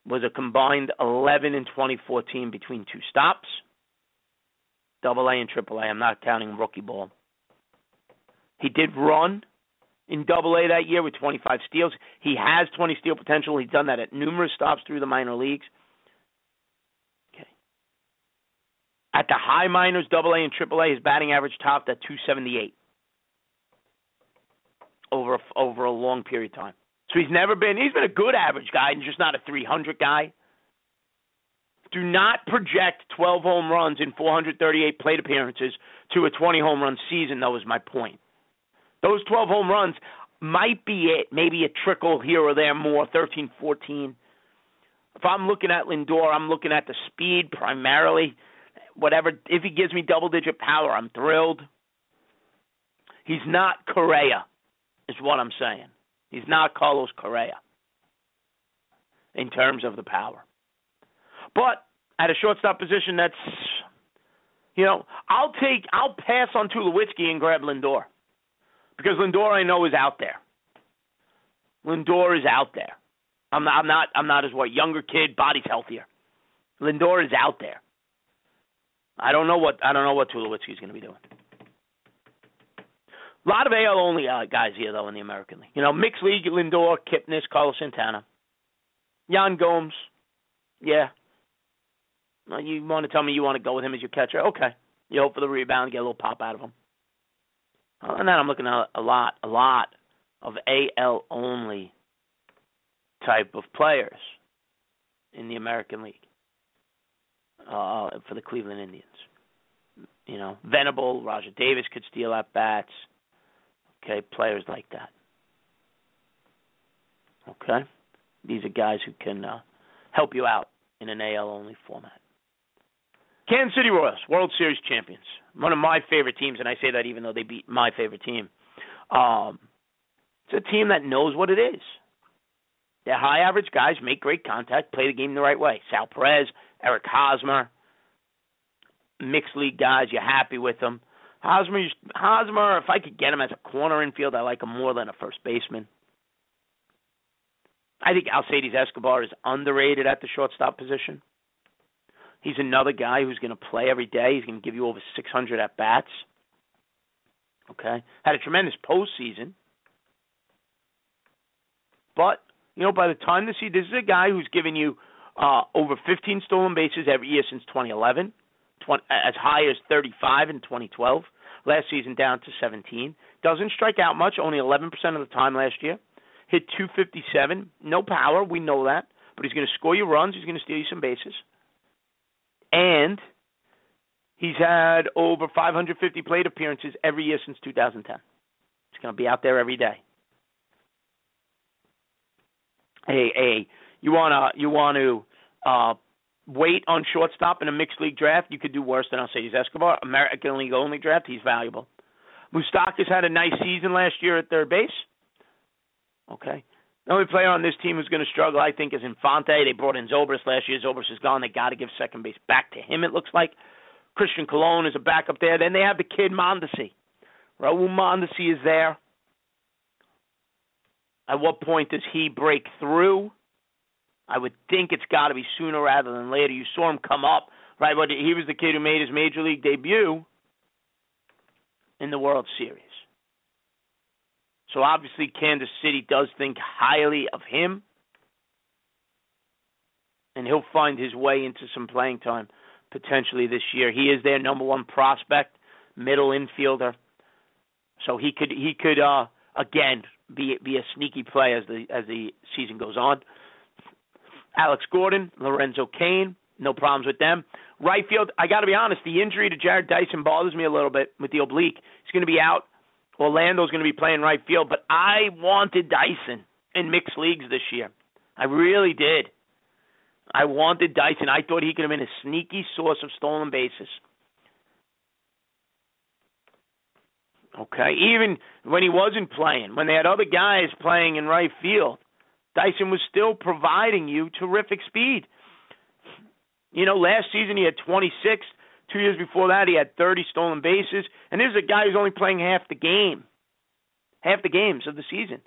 was a combined 11 in 2014 between two stops, double A and triple A. I'm not counting rookie ball. He did run in Double A that year with 25 steals. He has 20 steal potential. He's done that at numerous stops through the minor leagues. Okay. At the high minors, Double A and Triple A, his batting average topped at 278 over a, over a long period of time. So he's never been. He's been a good average guy, and just not a 300 guy. Do not project 12 home runs in 438 plate appearances to a 20 home run season. That was my point. Those 12 home runs might be it, maybe a trickle here or there more, 13, 14. If I'm looking at Lindor, I'm looking at the speed primarily. Whatever, if he gives me double digit power, I'm thrilled. He's not Correa, is what I'm saying. He's not Carlos Correa in terms of the power. But at a shortstop position, that's you know, I'll take, I'll pass on Tulowitzki and grab Lindor. Because Lindor I know is out there. Lindor is out there. I'm not I'm not I'm not as what younger kid, body's healthier. Lindor is out there. I don't know what I don't know what Tulowitzki's going to be doing. A lot of AL only uh, guys here though in the American League. You know, mixed league: Lindor, Kipnis, Carlos Santana, Yan Gomes. Yeah. You want to tell me you want to go with him as your catcher? Okay. You hope for the rebound, get a little pop out of him. Than that, I'm looking at a lot, a lot of AL only type of players in the American League uh, for the Cleveland Indians. You know, Venable, Rajai Davis could steal at bats. Okay, players like that. Okay, these are guys who can uh, help you out in an AL only format. Kansas City Royals, World Series champions, one of my favorite teams, and I say that even though they beat my favorite team. Um, it's a team that knows what it is. They're high average guys, make great contact, play the game the right way. Sal Perez, Eric Hosmer, mixed league guys, you're happy with them. Hosmer, Hosmer, if I could get him as a corner infield, I like him more than a first baseman. I think Alcides Escobar is underrated at the shortstop position. He's another guy who's going to play every day. He's going to give you over 600 at bats. Okay, had a tremendous postseason, but you know by the time this year, this is a guy who's given you uh, over 15 stolen bases every year since 2011, 20, as high as 35 in 2012. Last season down to 17. Doesn't strike out much, only 11% of the time last year. Hit 257, no power, we know that, but he's going to score you runs. He's going to steal you some bases and he's had over 550 plate appearances every year since 2010. He's going to be out there every day. Hey, hey, you wanna you want to uh, wait on shortstop in a mixed league draft? You could do worse than Alcides Escobar. American League only draft, he's valuable. Moustakas had a nice season last year at third base. Okay. The only player on this team who's going to struggle, I think, is Infante. They brought in Zobrist last year. Zobrist is gone. They got to give second base back to him. It looks like Christian Colon is a backup there. Then they have the kid Mondesi. Raul Mondesi is there. At what point does he break through? I would think it's got to be sooner rather than later. You saw him come up, right? But he was the kid who made his major league debut in the World Series. So obviously, Kansas City does think highly of him, and he'll find his way into some playing time potentially this year. He is their number one prospect, middle infielder, so he could he could uh, again be be a sneaky play as the as the season goes on. Alex Gordon, Lorenzo Cain, no problems with them. Right field, I got to be honest, the injury to Jarrod Dyson bothers me a little bit with the oblique. He's going to be out Orlando's going to be playing right field, but I wanted Dyson in mixed leagues this year. I really did. I wanted Dyson. I thought he could have been a sneaky source of stolen bases. Okay, even when he wasn't playing, when they had other guys playing in right field, Dyson was still providing you terrific speed. You know, last season he had 26 Two years before that, he had 30 stolen bases. And this is a guy who's only playing half the game, half the games of the season.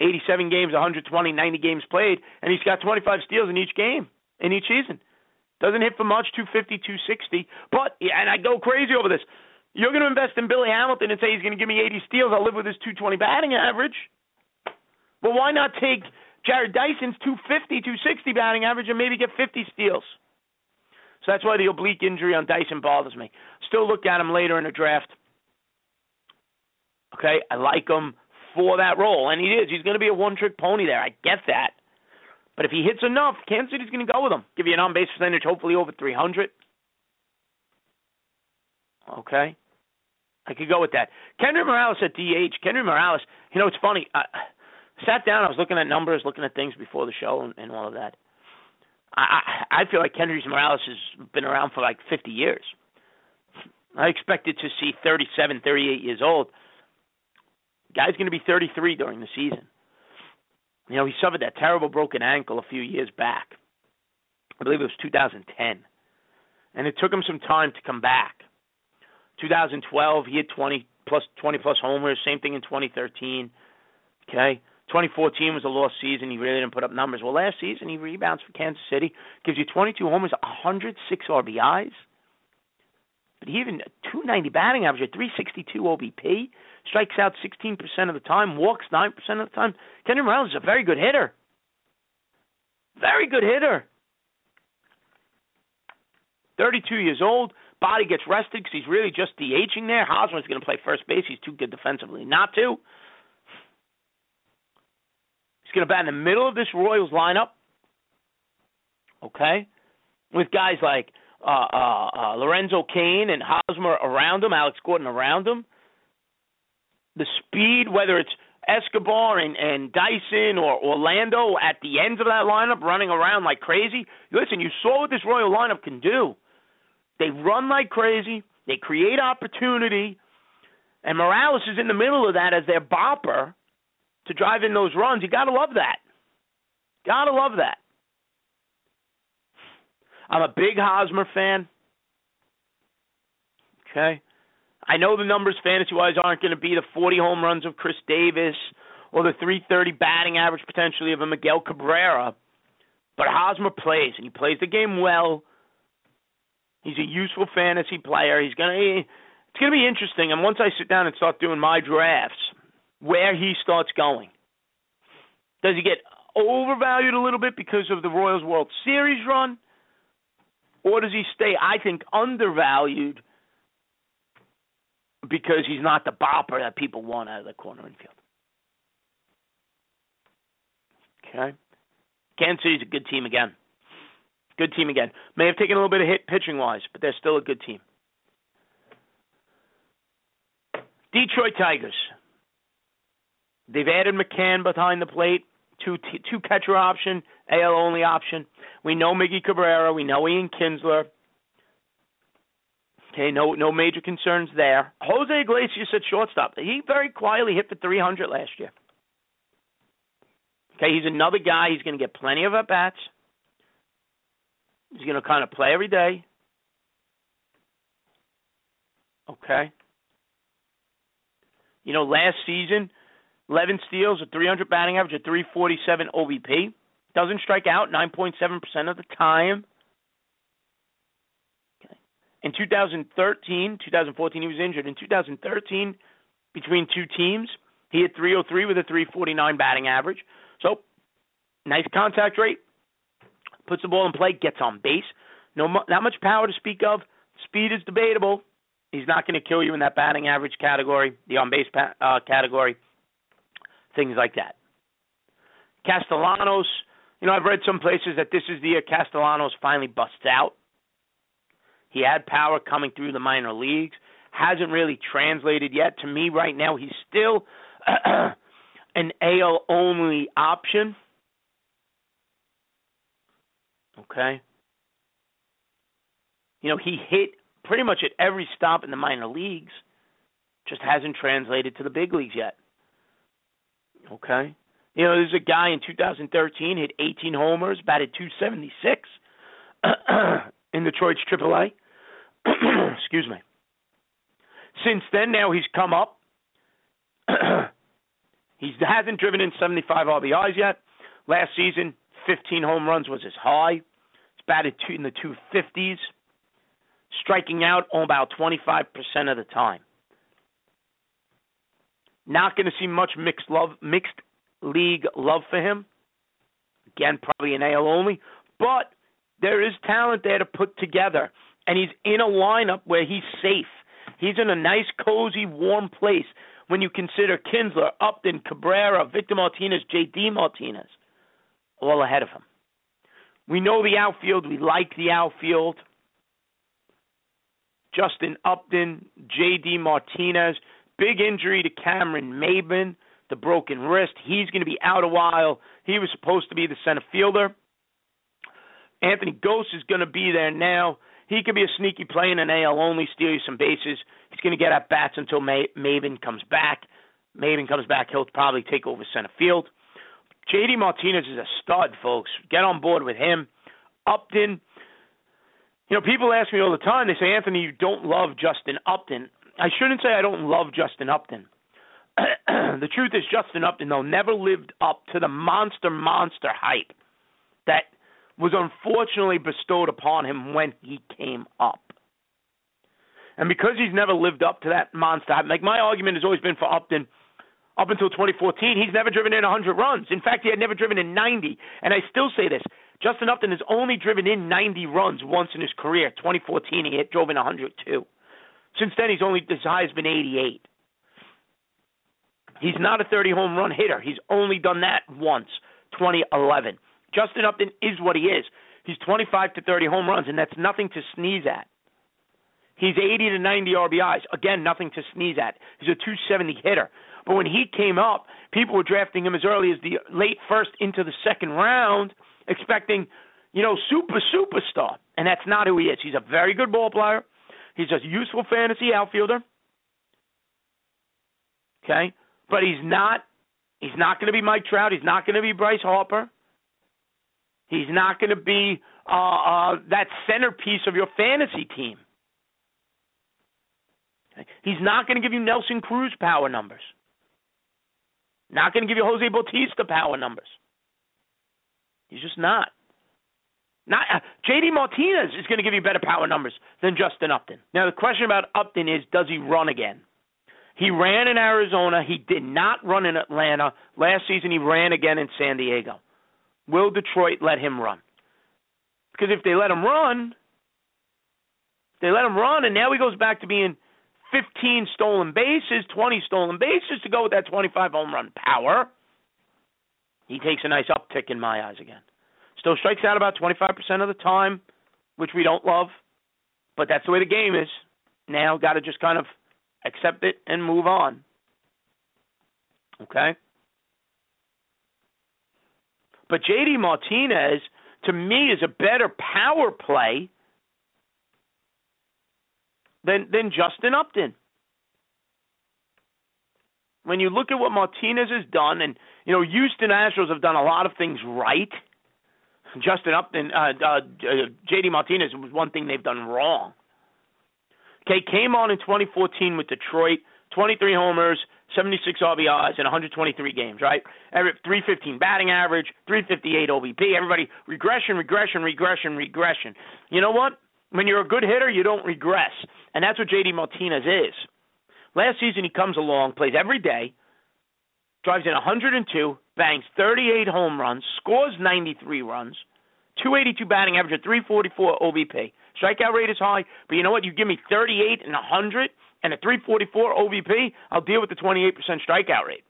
87 games, 120, 90 games played, and he's got 25 steals in each game, in each season. Doesn't hit for much, 250, 260. But, and I go crazy over this. You're going to invest in Billy Hamilton and say he's going to give me 80 steals. I'll live with his 220 batting average. Well, why not take Jarrod Dyson's 250, 260 batting average and maybe get 50 steals? So that's why the oblique injury on Dyson bothers me. Still look at him later in the draft. Okay, I like him for that role, and he is. He's going to be a one-trick pony there. I get that. But if he hits enough, Kansas City's going to go with him. Give you an on-base percentage, hopefully over 300. Okay, I could go with that. Kendry Morales at DH. Kendry Morales. You know, it's funny. I sat down. I was looking at numbers, looking at things before the show, and, and all of that. I I feel like Kendrys Morales has been around for like 50 years. I expected to see 37, 38 years old. Guy's going to be 33 during the season. You know, he suffered that terrible broken ankle a few years back. I believe it was 2010. And it took him some time to come back. 2012, he had 20 plus 20 plus homers. Same thing in 2013. Okay, 2014 was a lost season. He really didn't put up numbers. Well, last season he rebounds for Kansas City, gives you 22 homers, 106 RBIs. But he even 290 batting average, a 362 OBP, strikes out 16% of the time, walks 9% of the time. Kendry Morales is a very good hitter. Very good hitter. 32 years old, body gets rested because he's really just DHing there. Hosmer's going to play first base. He's too good defensively not to. Going to bat in the middle of this Royals lineup. Okay, with guys like uh, uh, uh, Lorenzo Cain and Hosmer around him, Alex Gordon around him. The speed, whether it's Escobar and, and Dyson or Orlando at the ends of that lineup running around like crazy. Listen, you saw what this Royal lineup can do. They run like crazy. They create opportunity. And Morales is in the middle of that as their bopper to drive in those runs. You got to love that. Got to love that. I'm a big Hosmer fan. Okay. I know the numbers fantasy wise aren't going to be the 40 home runs of Chris Davis or the 330 batting average potentially of a Miguel Cabrera, but Hosmer plays and he plays the game well. He's a useful fantasy player. He's gonna. It's gonna be interesting. And once I sit down and start doing my drafts, where he starts going, does he get overvalued a little bit because of the Royals World Series run, or does he stay? I think undervalued because he's not the bopper that people want out of the corner infield. Okay. Kansas City's a good team again. Good team again. May have taken a little bit of hit pitching wise, but they're still a good team. Detroit Tigers. They've added McCann behind the plate, two t- two catcher option, AL only option. We know Miggy Cabrera, we know Ian Kinsler. Okay, no no major concerns there. Jose Iglesias at shortstop. He very quietly hit for 300 last year. Okay, he's another guy. He's going to get plenty of at bats. He's going to kind of play every day. Okay. You know, last season, 11 steals, a 300 batting average, a 347 OBP. Doesn't strike out 9.7% of the time. In 2013, 2014, he was injured. In 2013, between two teams, he hit 303 with a 349 batting average. So, nice contact rate. Puts the ball in play, gets on base. No, not much power to speak of. Speed is debatable. He's not going to kill you in that batting average category, the on base uh, category, things like that. Castellanos, you know, I've read some places that this is the year Castellanos finally busts out. He had power coming through the minor leagues. Hasn't really translated yet. To me, right now, he's still an AL only option. Okay. You know, he hit pretty much at every stop in the minor leagues, just hasn't translated to the big leagues yet. Okay. You know, there's a guy in 2013 hit 18 homers, batted 276 in Detroit's AAA. Excuse me. Since then, now he's come up. he hasn't driven in 75 RBIs yet. Last season, 15 home runs was his high. He's batted two in the 250s, striking out on about 25% of the time. Not going to see much mixed love, mixed league love for him. Again, probably an AL only, but there is talent there to put together and he's in a lineup where he's safe. He's in a nice, cozy, warm place when you consider Kinsler, Upton, Cabrera, Victor Martinez, J.D. Martinez, all ahead of him. We know the outfield. We like the outfield. Justin Upton, J.D. Martinez, big injury to Cameron Maybin, the broken wrist. He's going to be out a while. He was supposed to be the center fielder. Anthony Gose is going to be there now. He could be a sneaky play in an AL only, steal you some bases. He's going to get at bats until May- Maybin comes back. Maybin comes back, he'll probably take over center field. JD Martinez is a stud, folks. Get on board with him. Upton, you know, people ask me all the time. They say, Anthony, you don't love Justin Upton. I shouldn't say I don't love Justin Upton. the truth is, Justin Upton, though, never lived up to the monster, monster hype that was unfortunately bestowed upon him when he came up. And because he's never lived up to that monster, hype. like my argument has always been for Upton, up until 2014, he's never driven in 100 runs. In fact, he had never driven in 90. And I still say this Justin Upton has only driven in 90 runs once in his career. 2014, he hit drove in 102. Since then, he's only his high has been 88. He's not a 30 home run hitter. He's only done that once, 2011. Justin Upton is what he is. He's 25 to 30 home runs, and that's nothing to sneeze at. He's 80 to 90 RBIs. Again, nothing to sneeze at. He's a 270 hitter. But when he came up, people were drafting him as early as the late first into the second round, expecting, you know, super superstar. And that's not who he is. He's a very good ball player. He's a useful fantasy outfielder. Okay? But he's not he's not going to be Mike Trout, he's not going to be Bryce Harper. He's not going to be uh, uh, that centerpiece of your fantasy team. He's not going to give you Nelson Cruz power numbers. Not going to give you Jose Bautista power numbers. He's just not. Not uh, JD Martinez is going to give you better power numbers than Justin Upton. Now the question about Upton is does he run again? He ran in Arizona, he did not run in Atlanta. Last season he ran again in San Diego. Will Detroit let him run? Because if they let him run, they let him run and now he goes back to being 15 stolen bases, 20 stolen bases to go with that 25 home run power. He takes a nice uptick in my eyes again. Still strikes out about 25% of the time, which we don't love, but that's the way the game is. Now, got to just kind of accept it and move on. Okay? But JD Martinez, to me, is a better power play than than Justin Upton. When you look at what Martinez has done, and you know Houston Astros have done a lot of things right. Justin Upton, uh, uh, JD Martinez was one thing they've done wrong. Okay, came on in 2014 with Detroit, 23 homers, 76 RBIs in 123 games, right? 315 batting average, 358 OBP. Everybody regression, regression, regression, regression. You know what? When you're a good hitter, you don't regress. And that's what JD Martinez is. Last season, he comes along, plays every day, drives in 102, bangs 38 home runs, scores 93 runs, 282 batting average, a 344 OBP. Strikeout rate is high, but you know what? You give me 38 and 100 and a 344 OBP, I'll deal with the 28% strikeout rate.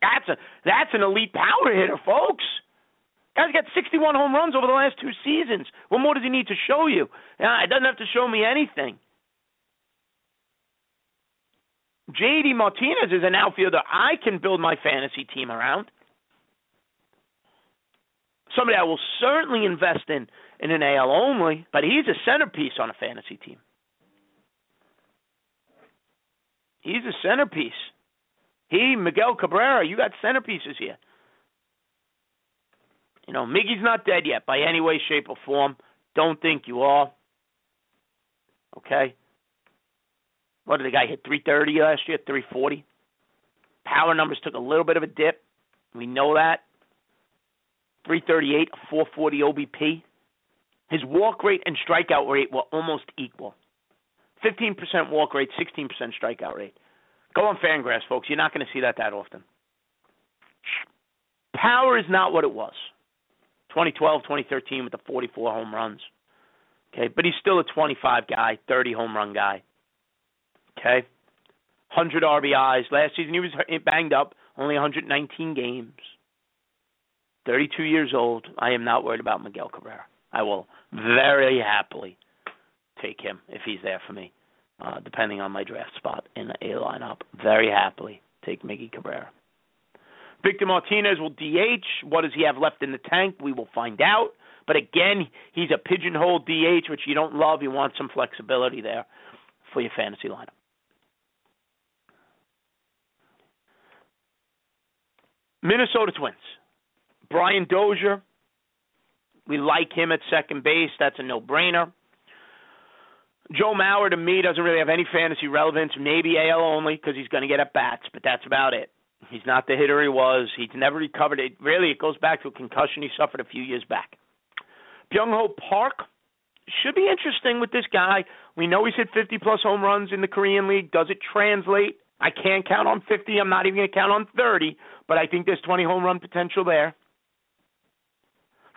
That's a that's an elite power hitter, folks. Guy's got 61 home runs over the last two seasons. What more does he need to show you? Uh, it doesn't have to show me anything. JD Martinez is an outfielder I can build my fantasy team around. Somebody I will certainly invest in in an AL only, but he's a centerpiece on a fantasy team. He's a centerpiece. He, Miguel Cabrera, you got centerpieces here. You know, Miggy's not dead yet by any way, shape, or form. Don't think you are. Okay? What did the guy hit 330 last year? 340? Power numbers took a little bit of a dip. We know that. 338, 440 OBP. His walk rate and strikeout rate were almost equal. 15% walk rate, 16% strikeout rate. Go on Fangraphs, folks. You're not going to see that that often. Power is not what it was. 2012, 2013 with the 44 home runs. Okay, but he's still a 25 guy, 30 home run guy. Okay, 100 RBIs. Last season he was banged up, only 119 games. 32 years old. I am not worried about Miguel Cabrera. I will very happily take him if he's there for me, uh, depending on my draft spot in the A lineup. Very happily take Miggy Cabrera. Victor Martinez will DH. What does he have left in the tank? We will find out. But again, he's a pigeonhole DH, which you don't love. You want some flexibility there for your fantasy lineup. Minnesota Twins. Brian Dozier. We like him at second base. That's a no brainer. Joe Mauer to me doesn't really have any fantasy relevance. Maybe AL only because he's going to get at bats, but that's about it. He's not the hitter he was. He's never recovered. It really it goes back to a concussion he suffered a few years back. Byung Ho Park should be interesting with this guy. We know he's hit 50 plus home runs in the Korean League. Does it translate? I can't count on 50. I'm not even going to count on 30, but I think there's 20 home run potential there.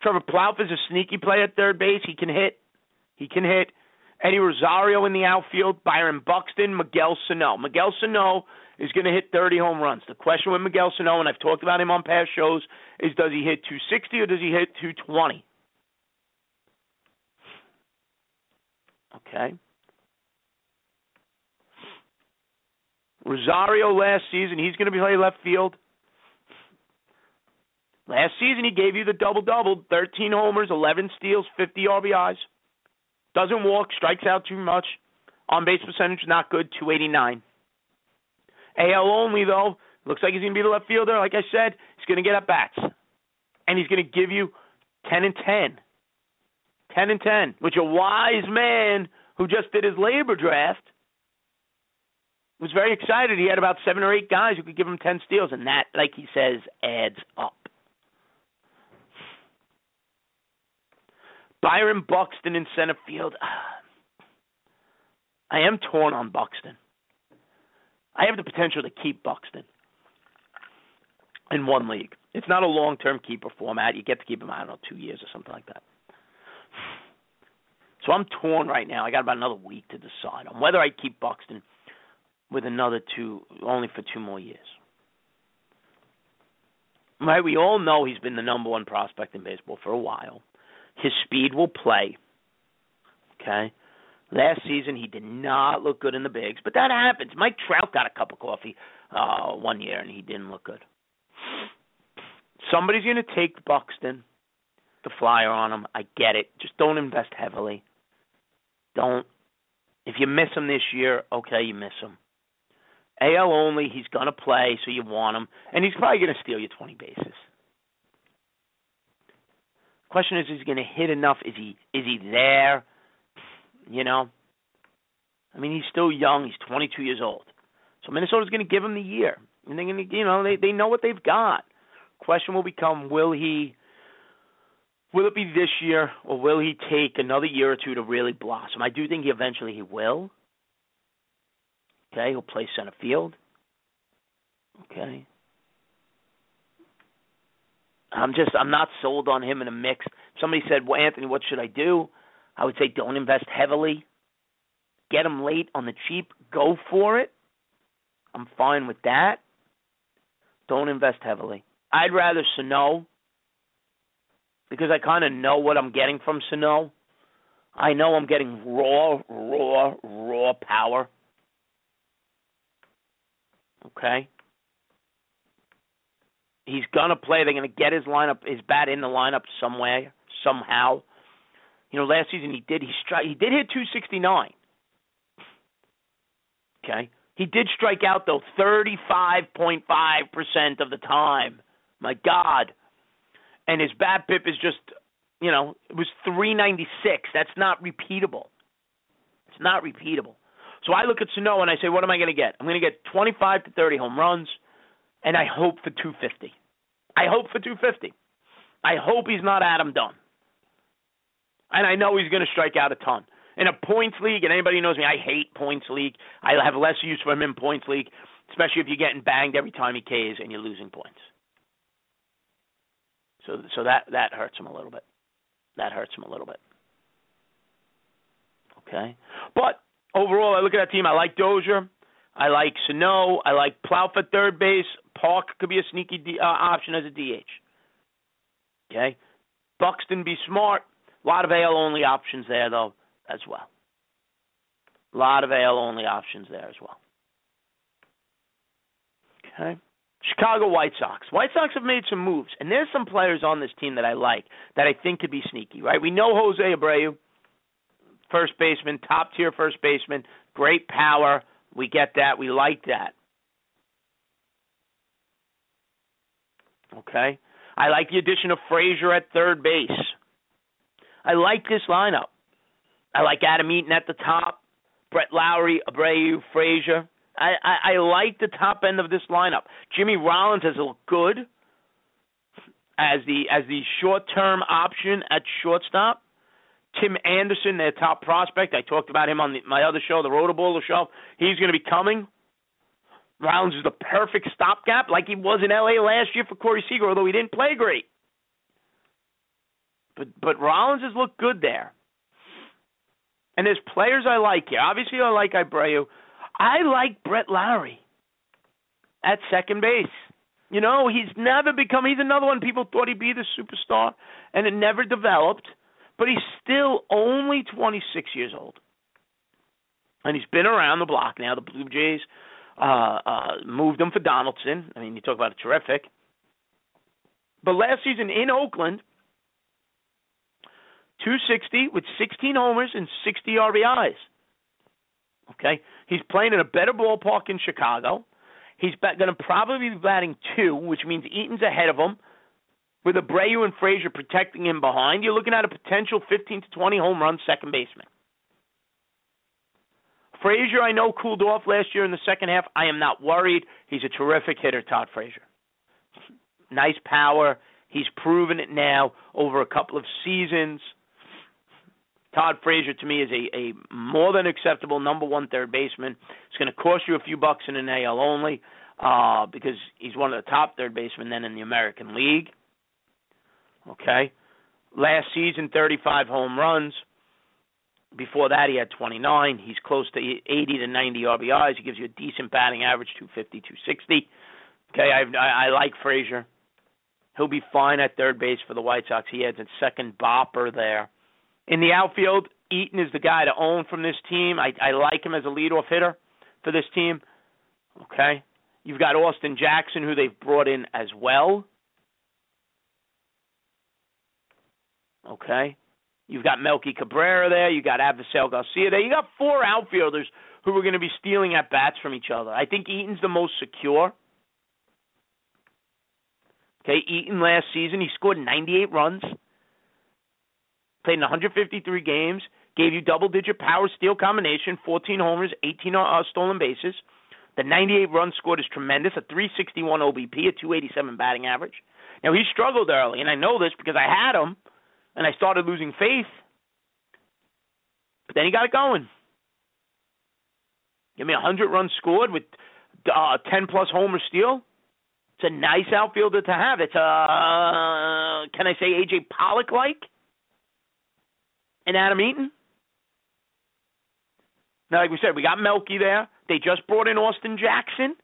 Trevor Plouffe is a sneaky play at third base. He can hit. He can hit. Eddie Rosario in the outfield. Byron Buxton. Miguel Sano. Miguel Sano is going to hit 30 home runs. The question with Miguel Sano, and I've talked about him on past shows, is does he hit 260 or does he hit 220? Okay. Rosario last season, he's going to be playing left field. Last season, he gave you the double double 13 homers, 11 steals, 50 RBIs. Doesn't walk, strikes out too much. On base percentage, not good, 289. AL only, though. Looks like he's going to be the left fielder. Like I said, he's going to get at bats. And he's going to give you 10 and 10. 10 and 10, which a wise man who just did his labor draft was very excited. He had about seven or eight guys who could give him 10 steals, and that, like he says, adds up. Byron Buxton in center field. I am torn on Buxton. I have the potential to keep Buxton in one league. It's not a long term keeper format. You get to keep him, I don't know, two years or something like that. So I'm torn right now. I got about another week to decide on whether I keep Buxton with another two, only for two more years. Right? We all know he's been the number one prospect in baseball for a while. His speed will play. Okay? Last season he did not look good in the bigs, but that happens. Mike Trout got a cup of coffee uh one year and he didn't look good. Somebody's going to take Buxton, the flyer on him. I get it. Just don't invest heavily. Don't. If you miss him this year, okay, you miss him. AL only, he's going to play, so you want him, and he's probably going to steal you 20 bases. Question is, is he going to hit enough? Is he is he there? You know, I mean, he's still young. He's 22 years old, so Minnesota's going to give him the year, and they're going to, you know, they they know what they've got. Question will become, will he? Will it be this year, or will he take another year or two to really blossom? I do think he eventually he will. Okay, he'll play center field. Okay. I'm just I'm not sold on him in a mix. Somebody said, "Well, Anthony, what should I do?" I would say don't invest heavily. Get him late on the cheap. Go for it. I'm fine with that. Don't invest heavily. I'd rather Sano because I kind of know what I'm getting from Sano. I know I'm getting raw, raw, raw power. Okay he's gonna play. They're gonna get his lineup, his bat in the lineup some way, somehow. You know, last season he did he strike he did hit 269. Okay, he did strike out though 35.5 percent of the time. My God, and his BABIP is just, you know, it was 396. That's not repeatable. It's not repeatable. So I look at Sano and I say, what am I going to get? I'm going to get 25 to 30 home runs and I hope for 250. I hope for 250. I hope he's not Adam Dunn. And I know he's going to strike out a ton. In a points league, and anybody knows me, I hate points league. I have less use for him in points league, especially if you're getting banged every time he Ks and you're losing points. So, so that that hurts him a little bit. That hurts him a little bit. Okay, but overall, I look at that team. I like Dozier. I like Sano. I like Plouffe at third base. Park could be a sneaky D, uh, option as a DH. Okay, Buxton be smart. A lot of AL only options there though as well. A lot of AL only options there as well. Okay. Chicago White Sox. White Sox have made some moves, and there's some players on this team that I like that I think could be sneaky. Right? We know Jose Abreu, first baseman, top tier first baseman, great power. We get that. We like that. Okay? I like the addition of Frazier at third base. I like this lineup. I like Adam Eaton at the top, Brett Lawrie, Abreu, Frazier. I, I, I like the top end of this lineup. Jimmy Rollins has looked good as the as the short term option at shortstop. Tim Anderson, their top prospect. I talked about him on the, my other show, the Rotoballer show. He's going to be coming. Rollins is the perfect stopgap, like he was in LA last year for Corey Seager, although he didn't play great. but but Rollins has looked good there. And there's players I like here. Obviously, I like Abreu. I like Brett Lawrie at second base. You know, he's never become. He's another one people thought he'd be the superstar, and it never developed. But he's still only 26 years old, and he's been around the block now. The Blue Jays uh, uh, moved him for Donaldson. I mean, you talk about a terrific. But last season in Oakland, 260 with 16 homers and 60 RBIs. Okay, he's playing in a better ballpark in Chicago. He's going to probably be batting two, which means Eaton's ahead of him, with Abreu and Frazier protecting him behind. You're looking at a potential 15 to 20 home run second baseman. Frazier, I know, cooled off last year in the second half. I am not worried. He's a terrific hitter, Todd Frazier. Nice power. He's proven it now over a couple of seasons. Todd Frazier to me is a, a more than acceptable number one third baseman. It's going to cost you a few bucks in an AL only uh, because he's one of the top third basemen then in the American League. Okay, last season 35 home runs. Before that, he had 29. He's close to 80 to 90 RBIs. He gives you a decent batting average, 250, 260. Okay, I, I, like Frazier. He'll be fine at third base for the White Sox. He adds a second bopper there. In the outfield, Eaton is the guy to own from this team. I, I like him as a leadoff hitter for this team. Okay. You've got Austin Jackson, who they've brought in as well. Okay. You've got Melky Cabrera there. You got Avisail Garcia there. You got four outfielders who are going to be stealing at bats from each other. I think Eaton's the most secure. Okay, Eaton last season he scored 98 runs played in 153 games, gave you double digit power steal combination, 14 homers, 18 uh, stolen bases. The 98 runs scored is tremendous, a 361 OBP, a 287 batting average. Now he struggled early, and I know this because I had him, and I started losing faith. But then he got it going. Give me a 100 runs scored with uh, 10 plus homer steal. It's a nice outfielder to have. It's a uh, can I say AJ Pollock like? and Adam Eaton. Now, like we said, we got Melky there. They just brought in Austin Jackson,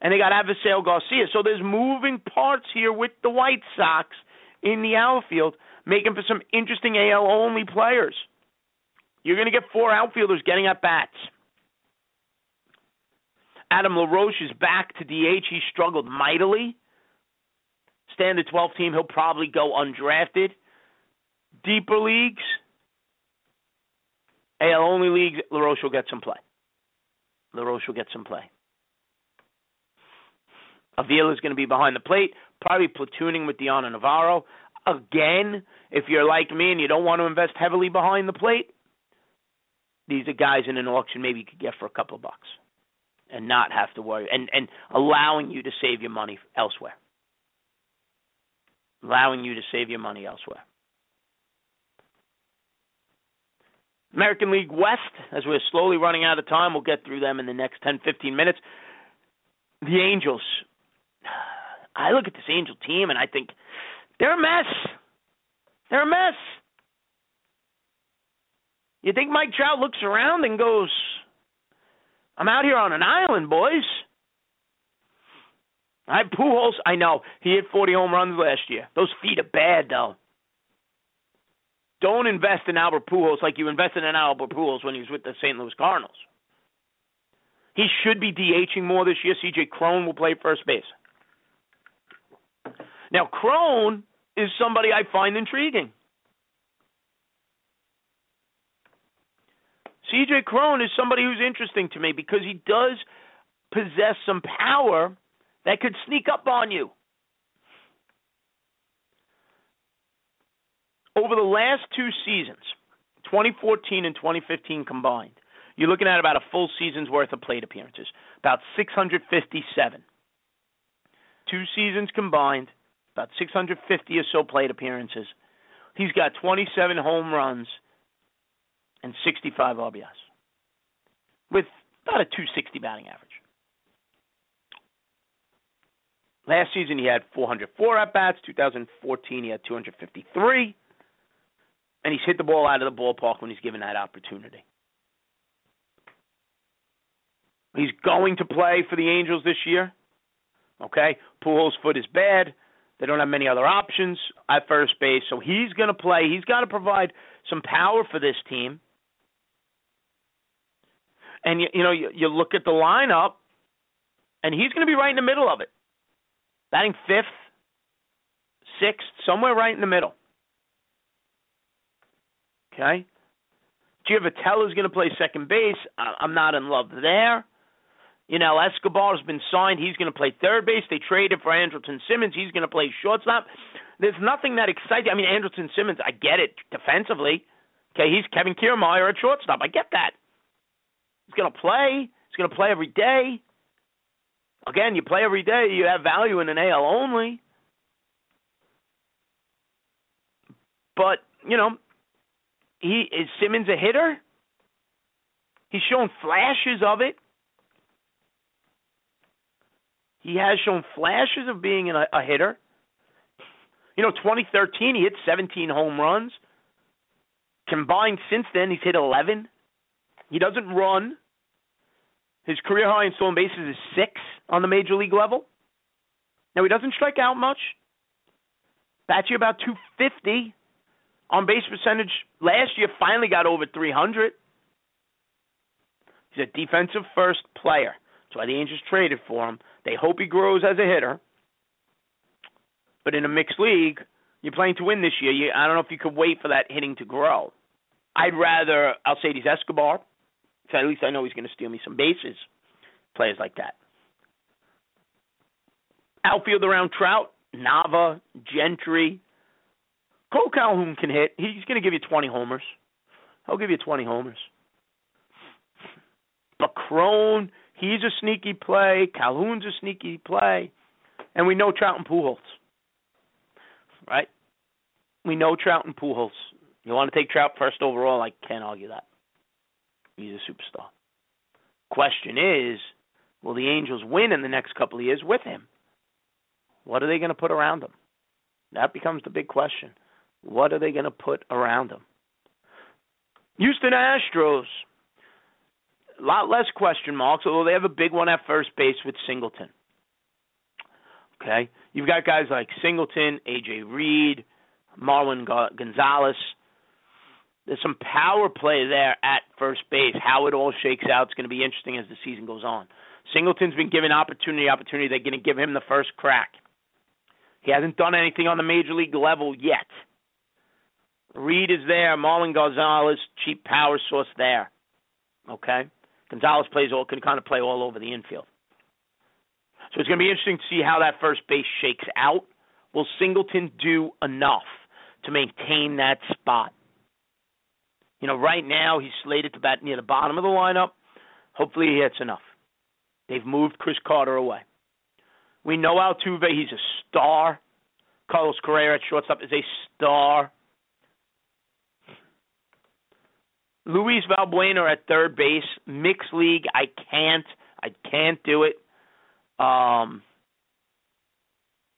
and they got Avisail Garcia. So there's moving parts here with the White Sox in the outfield, making for some interesting AL only players. You're going to get four outfielders getting at bats. Adam LaRoche is back to DH. He struggled mightily. Standard 12 team, he'll probably go undrafted. Deeper leagues, AL only league, LaRoche will get some play. LaRoche will get some play. Avila is going to be behind the plate, probably platooning with Dioner Navarro. Again, if you're like me and you don't want to invest heavily behind the plate, these are guys in an auction maybe you could get for a couple of bucks and not have to worry and and allowing you to save your money elsewhere. Allowing you to save your money elsewhere. American League West, as we're slowly running out of time, we'll get through them in the next 10, 15 minutes. The Angels. I look at this Angel team and I think they're a mess. They're a mess. You think Mike Trout looks around and goes, I'm out here on an island, boys. I have Pujols. I know he hit 40 home runs last year. Those feet are bad, though. Don't invest in Albert Pujols like you invested in Albert Pujols when he was with the St. Louis Cardinals. He should be DHing more this year. CJ Cron will play first base. Now, Cron is somebody I find intriguing. CJ Cron is somebody who's interesting to me because he does possess some power that could sneak up on you. over the last two seasons, 2014 and 2015 combined, you're looking at about a full season's worth of plate appearances, about 657. Two seasons combined, about 650 or so plate appearances. He's got 27 home runs and 65 RBIs with about a 260 batting average. Last season he had 404 at bats. 2014 he had 253. and he's hit the ball out of the ballpark when he's given that opportunity. He's going to play for the Angels this year. Okay, Pujols' foot is bad. They don't have many other options at first base, so he's going to play. He's got to provide some power for this team. And you, you know, you, you look at the lineup, and he's going to be right in the middle of it, batting fifth, sixth, somewhere right in the middle. Okay. Giavotella is going to play second base. I'm not in love there. You know, Escobar's been signed. He's going to play third base. They traded for Andrelton Simmons. He's going to play shortstop. There's nothing that excites. I mean, Andrelton Simmons, I get it defensively. Okay, he's Kevin Kiermaier at shortstop. I get that. He's going to play. He's going to play every day. Again, you play every day. You have value in an AL only. But you know, he is Simmons a hitter? He's shown flashes of it. He has shown flashes of being a, a hitter. You know, 2013 he hit 17 home runs. Combined since then, he's hit 11. He doesn't run. His career high in stolen bases is six on the major league level. Now he doesn't strike out much. Bats you about 250 on base percentage. Last year finally got over 300. He's a defensive first player. That's why the Angels traded for him. They hope he grows as a hitter. But in a mixed league, you're playing to win this year. You, I don't know if you could wait for that hitting to grow. I'd rather Alcides Escobar. So at least I know he's going to steal me some bases. Players like that. Outfield around Trout, Nava, Gentry. Cole Calhoun can hit. He's going to give you 20 homers. He'll give you 20 homers. But Cron, he's a sneaky play. Calhoun's a sneaky play. And we know Trout and Pujols. Right? We know Trout and Pujols. You want to take Trout first overall? I can't argue that. He's a superstar. Question is, will the Angels win in the next couple of years with him? What are they going to put around him? That becomes the big question. What are they going to put around him? Houston Astros, a lot less question marks, although they have a big one at first base with Singleton. Okay, you've got guys like Singleton, AJ Reed, Marwin Gonzalez. There's some power play there at first base. How it all shakes out is going to be interesting as the season goes on. Singleton's been given opportunity, opportunity. They're going to give him the first crack. He hasn't done anything on the major league level yet. Reed is there. Marwin Gonzalez, cheap power source there. Okay, Gonzalez plays all can kind of play all over the infield. So it's going to be interesting to see how that first base shakes out. Will Singleton do enough to maintain that spot? You know, right now he's slated to bat near the bottom of the lineup. Hopefully he hits enough. They've moved Chris Carter away. We know Altuve, he's a star. Carlos Correa at shortstop is a star. Luis Valbuena at third base, mixed league. I can't. I can't do it. Um,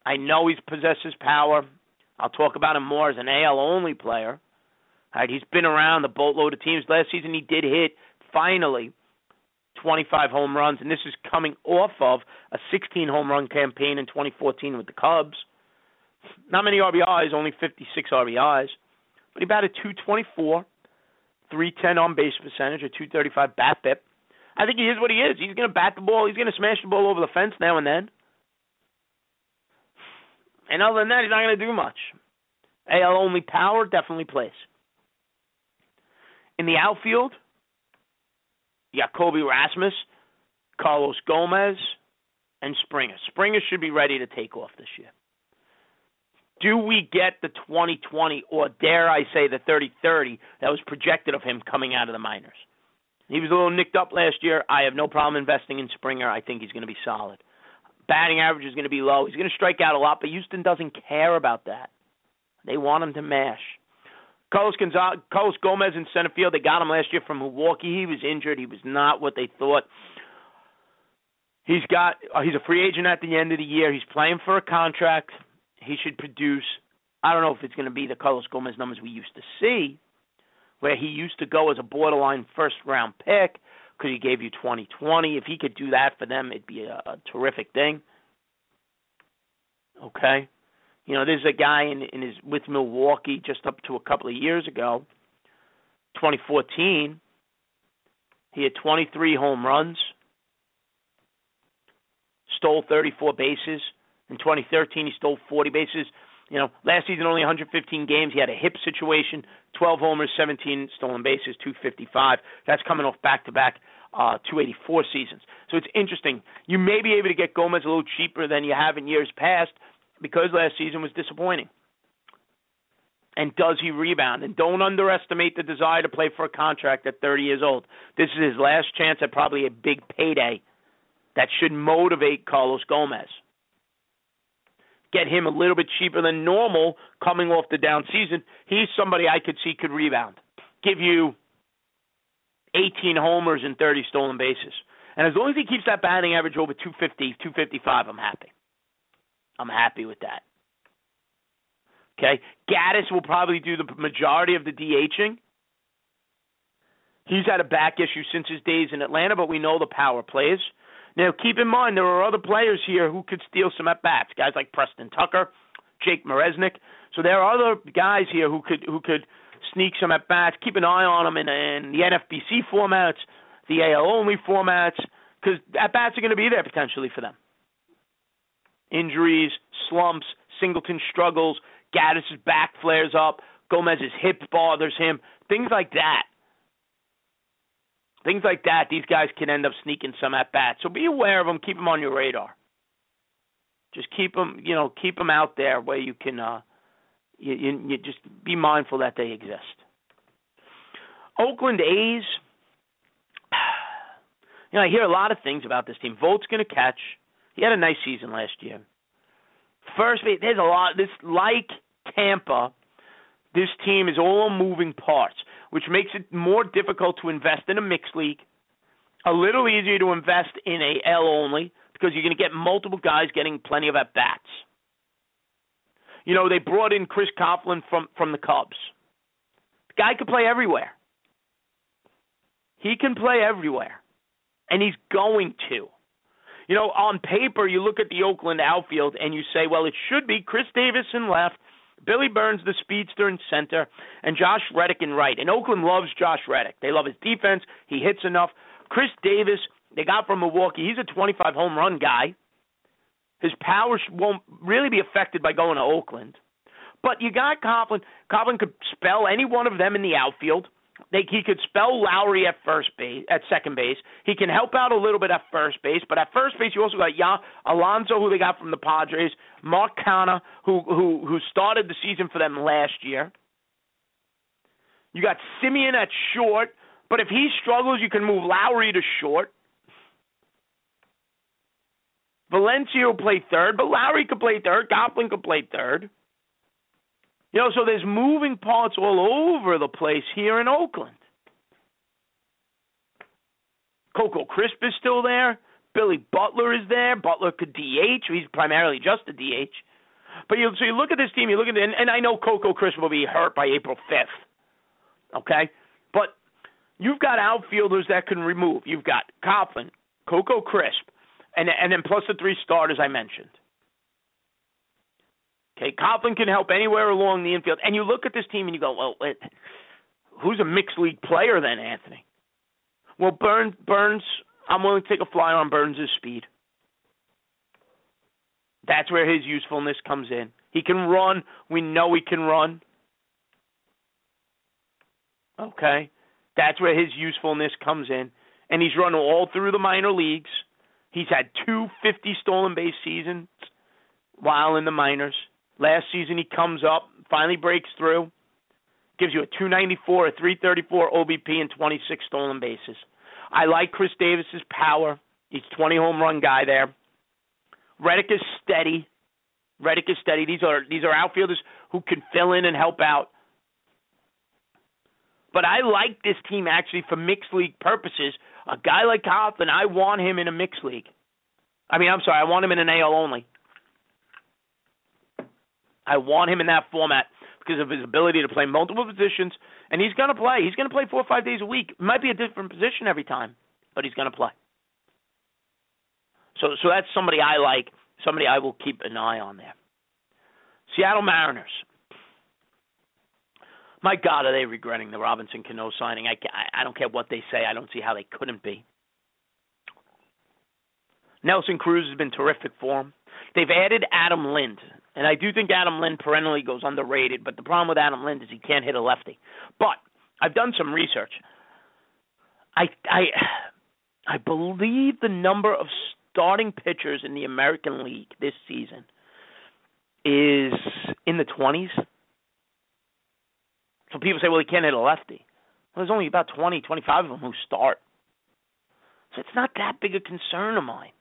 I know he possesses power. I'll talk about him more as an AL only player. All right, he's been around the boatload of teams. Last season he did hit finally 25 home runs, and this is coming off of a 16 home run campaign in 2014 with the Cubs. Not many RBIs, only 56 RBIs, but he batted 224 310 on base percentage, a 235 BABIP. I think he is what he is. He's going to bat the ball. He's going to smash the ball over the fence now and then. And other than that, he's not going to do much. AL only power definitely plays. In the outfield, you got Colby Rasmus, Carlos Gomez, and Springer. Springer should be ready to take off this year do we get the 2020 or dare I say the 3030 that was projected of him coming out of the minors? He was a little nicked up last year. I have no problem investing in Springer. I think he's going to be solid. Batting average is going to be low. He's going to strike out a lot, but Houston doesn't care about that. They want him to mash. Carlos, Gonzalez, Carlos Gomez in center field. They got him last year from Milwaukee. He was injured. He was not what they thought. He's got. Uh, he's a free agent at the end of the year. He's playing for a contract he should produce I don't know if it's going to be the Carlos Gomez numbers we used to see, where he used to go as a borderline first round pick because he gave you 2020. If he could do that for them, it'd be a, a terrific thing. Okay. You know, there's a guy in, in his with Milwaukee just up to a couple of years ago, 2014. He had 23 home runs, stole 34 bases. In 2013, he stole 40 bases. You know, last season only 115 games. He had a hip situation, 12 homers, 17 stolen bases, 255. That's coming off back-to-back uh, 284 seasons. So it's interesting. You may be able to get Gomez a little cheaper than you have in years past because last season was disappointing. And does he rebound? And don't underestimate the desire to play for a contract at 30 years old. This is his last chance at probably a big payday that should motivate Carlos Gomez get him a little bit cheaper than normal coming off the down season. He's somebody I could see could rebound, give you 18 homers and 30 stolen bases. And as long as he keeps that batting average over 250, 255, I'm happy. I'm happy with that. Okay, Gattis will probably do the majority of the DHing. He's had a back issue since his days in Atlanta, but we know the power plays. Now, keep in mind there are other players here who could steal some at bats. Guys like Preston Tucker, Jake Marisnick. So there are other guys here who could who could sneak some at bats. Keep an eye on them in, in the NFBC formats, the AL only formats, because at bats are going to be there potentially for them. Injuries, slumps, Singleton struggles, Gattis's back flares up, Gomez's hip bothers him, things like that. Things like that, these guys can end up sneaking some at bats. So be aware of them. Keep them on your radar. Just keep them, you know, keep them out there where you can, uh, you, you, you just be mindful that they exist. Oakland A's. You know, I hear a lot of things about this team. Vogt's going to catch. He had a nice season last year. First base, there's a lot. This like Tampa, this team is all moving parts which makes it more difficult to invest in a mixed league, a little easier to invest in a L only because you're going to get multiple guys getting plenty of at bats. You know, they brought in Chris Coghlan from from the Cubs. The guy could play everywhere. He can play everywhere, and he's going to. You know, on paper, you look at the Oakland outfield and you say, well, it should be Khris Davis in left, Billy Burns, the speedster in center, and Josh Reddick in right. And Oakland loves Josh Reddick. They love his defense. He hits enough. Khris Davis, they got from Milwaukee. He's a 25 home run guy. His power won't really be affected by going to Oakland. But you got Coghlan. Coghlan could spell any one of them in the outfield. They, he could spell Lowrie at first base, at second base. He can help out a little bit at first base, but at first base you also got ya, Alonso, who they got from the Padres, Mark Canha, who who who started the season for them last year. You got Semien at short, but if he struggles, you can move Lowrie to short. Valencia will play third, but Lowrie could play third. Coghlan could play third. You know, so there's moving parts all over the place here in Oakland. Coco Crisp is still there. Billy Butler is there. Butler could DH. He's primarily just a DH. But you so you look at this team, you look at it, and, and I know Coco Crisp will be hurt by April 5th. Okay? But you've got outfielders that can remove. You've got Coghlan, Coco Crisp, and and then plus the three starters I mentioned. Okay, Coghlan can help anywhere along the infield. And you look at this team and you go, well, who's a mixed league player then, Anthony? Well, Burns, Burns, I'm willing to take a flyer on Burns' speed. That's where his usefulness comes in. He can run. We know he can run. Okay? That's where his usefulness comes in. And he's run all through the minor leagues. He's had two 50 stolen base seasons while in the minors. Last season he comes up, finally breaks through, gives you a 294, a 334 OBP, and 26 stolen bases. I like Khris Davis's power. He's 20 home run guy there. Reddick is steady. Reddick is steady. These are these are outfielders who can fill in and help out. But I like this team actually for mixed league purposes. A guy like Coghlan, I want him in a mixed league. I mean, I'm sorry, I want him in an AL only. I want him in that format because of his ability to play multiple positions, and he's going to play. He's going to play four or five days a week. It might be a different position every time, but he's going to play. So, so that's somebody I like, somebody I will keep an eye on there. Seattle Mariners. My God, are they regretting the Robinson Cano signing? I, I, I don't care what they say. I don't see how they couldn't be. Nelson Cruz has been terrific for them. They've added Adam Lind, and I do think Adam Lind perennially goes underrated. But the problem with Adam Lind is he can't hit a lefty. But I've done some research. I I I believe the number of starting pitchers in the American League this season is in the 20s. So people say, well, he can't hit a lefty. Well, there's only about 20, 25 of them who start. So it's not that big a concern of mine.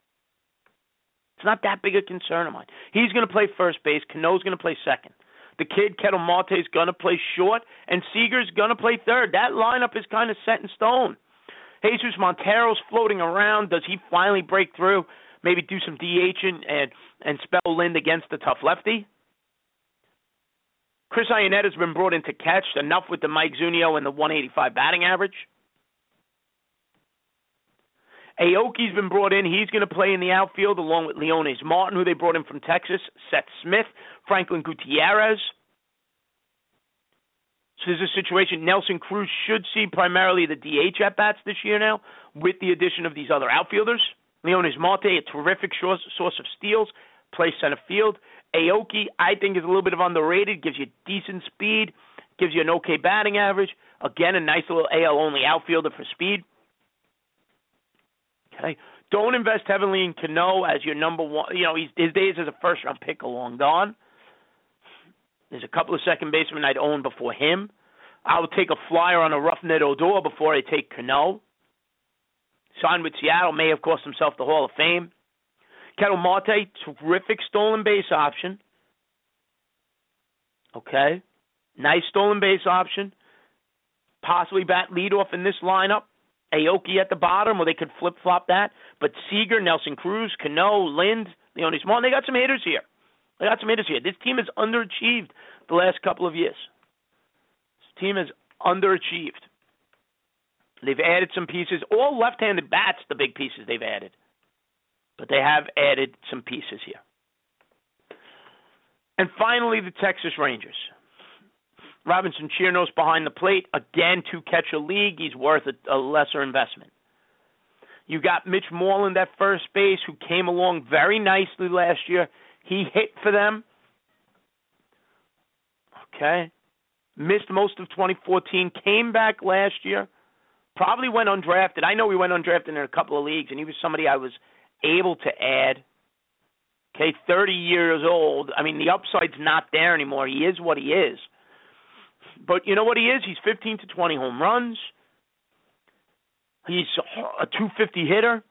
It's not that big a concern of mine. He's going to play first base. Cano's going to play second. The kid Ketel Marte is going to play short, and Seager's going to play third. That lineup is kind of set in stone. Jesus Montero's floating around. Does he finally break through? Maybe do some DH and and, and spell Lind against the tough lefty. Chris Iannetta's been brought in to catch. Enough with the Mike Zunino and the 185 batting average. Aoki's been brought in. He's going to play in the outfield along with Leonys Martin, who they brought in from Texas, Seth Smith, Franklin Gutierrez. So there's a situation. Nelson Cruz should see primarily the DH at bats this year now, with the addition of these other outfielders. Leonys Marte, a terrific source of steals, plays center field. Aoki, I think, is a little bit of underrated. Gives you decent speed, gives you an okay batting average. Again, a nice little AL only outfielder for speed. Okay. Don't invest heavily in Cano as your number one. You know, he's, his days as a first round pick are long gone. There's a couple of second basemen I'd own before him. I would take a flyer on a Rougned Odor before I take Cano. Signed with Seattle, may have cost himself the Hall of Fame. Ketel Marte, terrific stolen base option. Okay. Nice stolen base option. Possibly bat leadoff in this lineup. Aoki at the bottom, or they could flip flop that. But Seager, Nelson Cruz, Cano, Lind, Leonys Martin, they got some hitters here. They got some hitters here. This team has underachieved the last couple of years. This team has underachieved. They've added some pieces, all left-handed bats. The big pieces they've added, but they have added some pieces here. And finally, the Texas Rangers. Robinson Chirinos behind the plate. Again, to catch a league, he's worth a, a lesser investment. You got Mitch Moreland at first base, who came along very nicely last year. He hit for them. Okay. Missed most of 2014. Came back last year. Probably went undrafted. I know he went undrafted in a couple of leagues, and he was somebody I was able to add. Okay, 30 years old. I mean, the upside's not there anymore. He is what he is. But you know what he is? He's 15 to 20 home runs. He's a 250 hitter.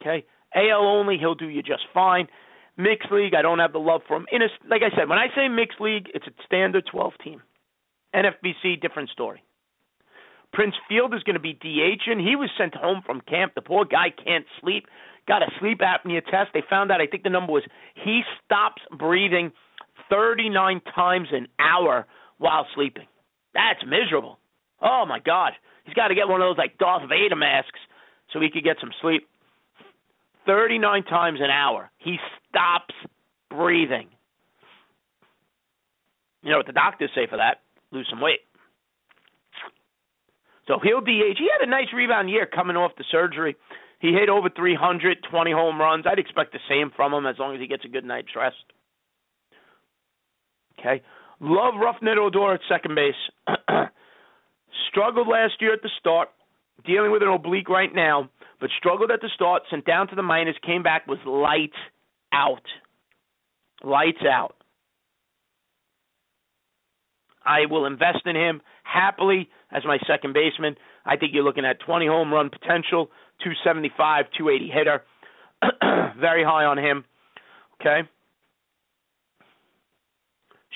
Okay, AL only, he'll do you just fine. Mixed league, I don't have the love for him. In a, like I said, when I say mixed league, it's a standard 12 team. NFBC, different story. Prince Fielder is going to be DH, and he was sent home from camp. The poor guy can't sleep. Got a sleep apnea test. They found out, I think the number was he stops breathing 39 times an hour while sleeping. That's miserable. Oh my God. He's got to get one of those like Darth Vader masks so he could get some sleep. 39 times an hour. He stops breathing. You know what the doctors say for that? Lose some weight. So he'll DH. He had a nice rebound year coming off the surgery. He hit over 300, 20 home runs. I'd expect the same from him as long as he gets a good night's rest. Okay. Love Rougned Odor at second base. struggled last year at the start, dealing with an oblique right now, but struggled at the start, sent down to the minors, came back, was lights out. Lights out. I will invest in him happily as my second baseman. I think you're looking at 20 home run potential, 275, 280 hitter. Very high on him. Okay.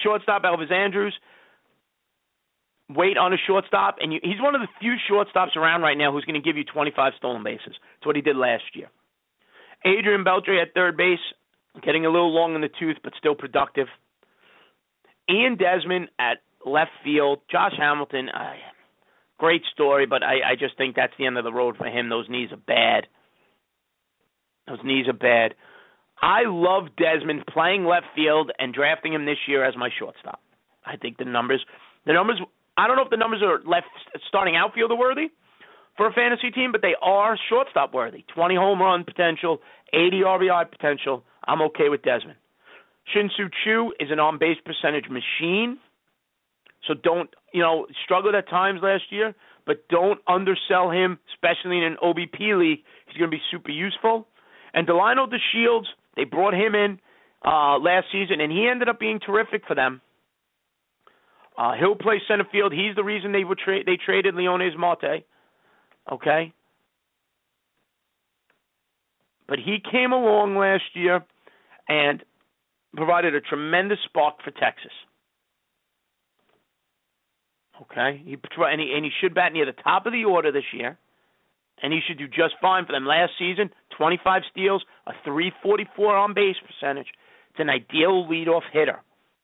Shortstop Elvis Andrus. Wait on a shortstop, and you, he's one of the few shortstops around right now who's going to give you 25 stolen bases. It's what he did last year. Adrian Beltre at third base, getting a little long in the tooth, but still productive. Ian Desmond at left field, Josh Hamilton. Uh, great story, but I, I just think that's the end of the road for him. Those knees are bad. Those knees are bad. I love Desmond playing left field and drafting him this year as my shortstop. I think the numbers, the numbers. I don't know if the numbers are left starting outfielder worthy for a fantasy team, but they are shortstop worthy. 20 home run potential, 80 RBI potential. I'm okay with Desmond. Shin-Soo Choo is an on base percentage machine. So don't, you know, struggled at times last year, but don't undersell him, especially in an OBP league. He's going to be super useful. And Delino DeShields, they brought him in uh, last season, and he ended up being terrific for them. Uh, he'll play center field. He's the reason they would trade. They traded Leonys Marte. Okay, but he came along last year and provided a tremendous spark for Texas. Okay, he and he and he should bat near the top of the order this year, and he should do just fine for them. Last season, 25 steals, a 344 on base percentage. It's an ideal leadoff hitter.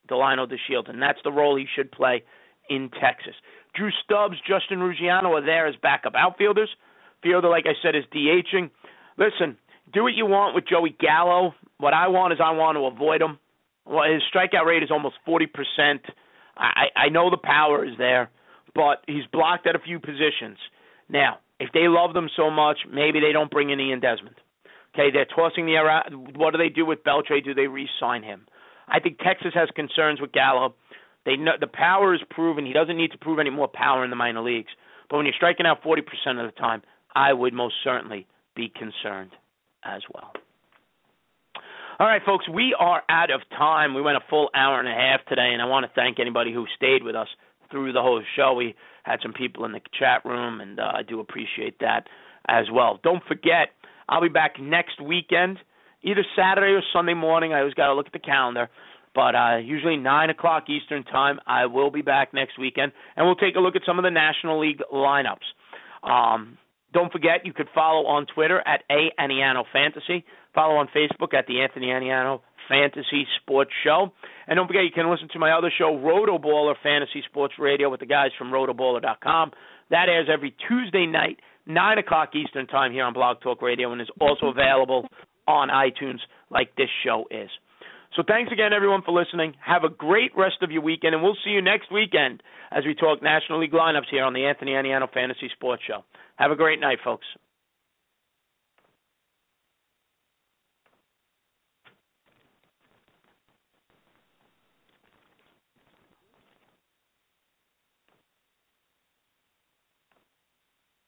Delino DeShield, and that's the role he should play in Texas. Drew Stubbs, Justin Ruggiano are there as backup outfielders. Fielder, like I said, is DHing. Listen, do what you want with Joey Gallo. What I want is I want to avoid him. Well, his strikeout rate is almost 40%. I, I know the power is there, but he's blocked at a few positions. Now, if they love them so much, maybe they don't bring in Ian Desmond. Okay, they're tossing the air out. What do they do with Beltre? Do they re-sign him? I think Texas has concerns with Gallo. They know the power is proven. He doesn't need to prove any more power in the minor leagues. But when you're striking out 40% of the time, I would most certainly be concerned as well. All right, folks, we are out of time. We went a full hour and a half today, and I want to thank anybody who stayed with us through the whole show. We had some people in the chat room, and uh, I do appreciate that as well. Don't forget, I'll be back next weekend either Saturday or Sunday morning. I always got to look at the calendar. But uh, usually 9 o'clock Eastern Time, I will be back next weekend, and we'll take a look at some of the National League lineups. Um, don't forget, you could follow on Twitter at A Aniano Fantasy. Follow on Facebook at the Anthony Aniano Fantasy Sports Show. And don't forget, you can listen to my other show, Rotoballer Fantasy Sports Radio, with the guys from rotoballer.com. That airs every Tuesday night, 9 o'clock Eastern Time here on Blog Talk Radio, and is also available on iTunes like this show is. So thanks again, everyone, for listening. Have a great rest of your weekend, and we'll see you next weekend as we talk National League lineups here on the Anthony Aniano Fantasy Sports Show. Have a great night, folks.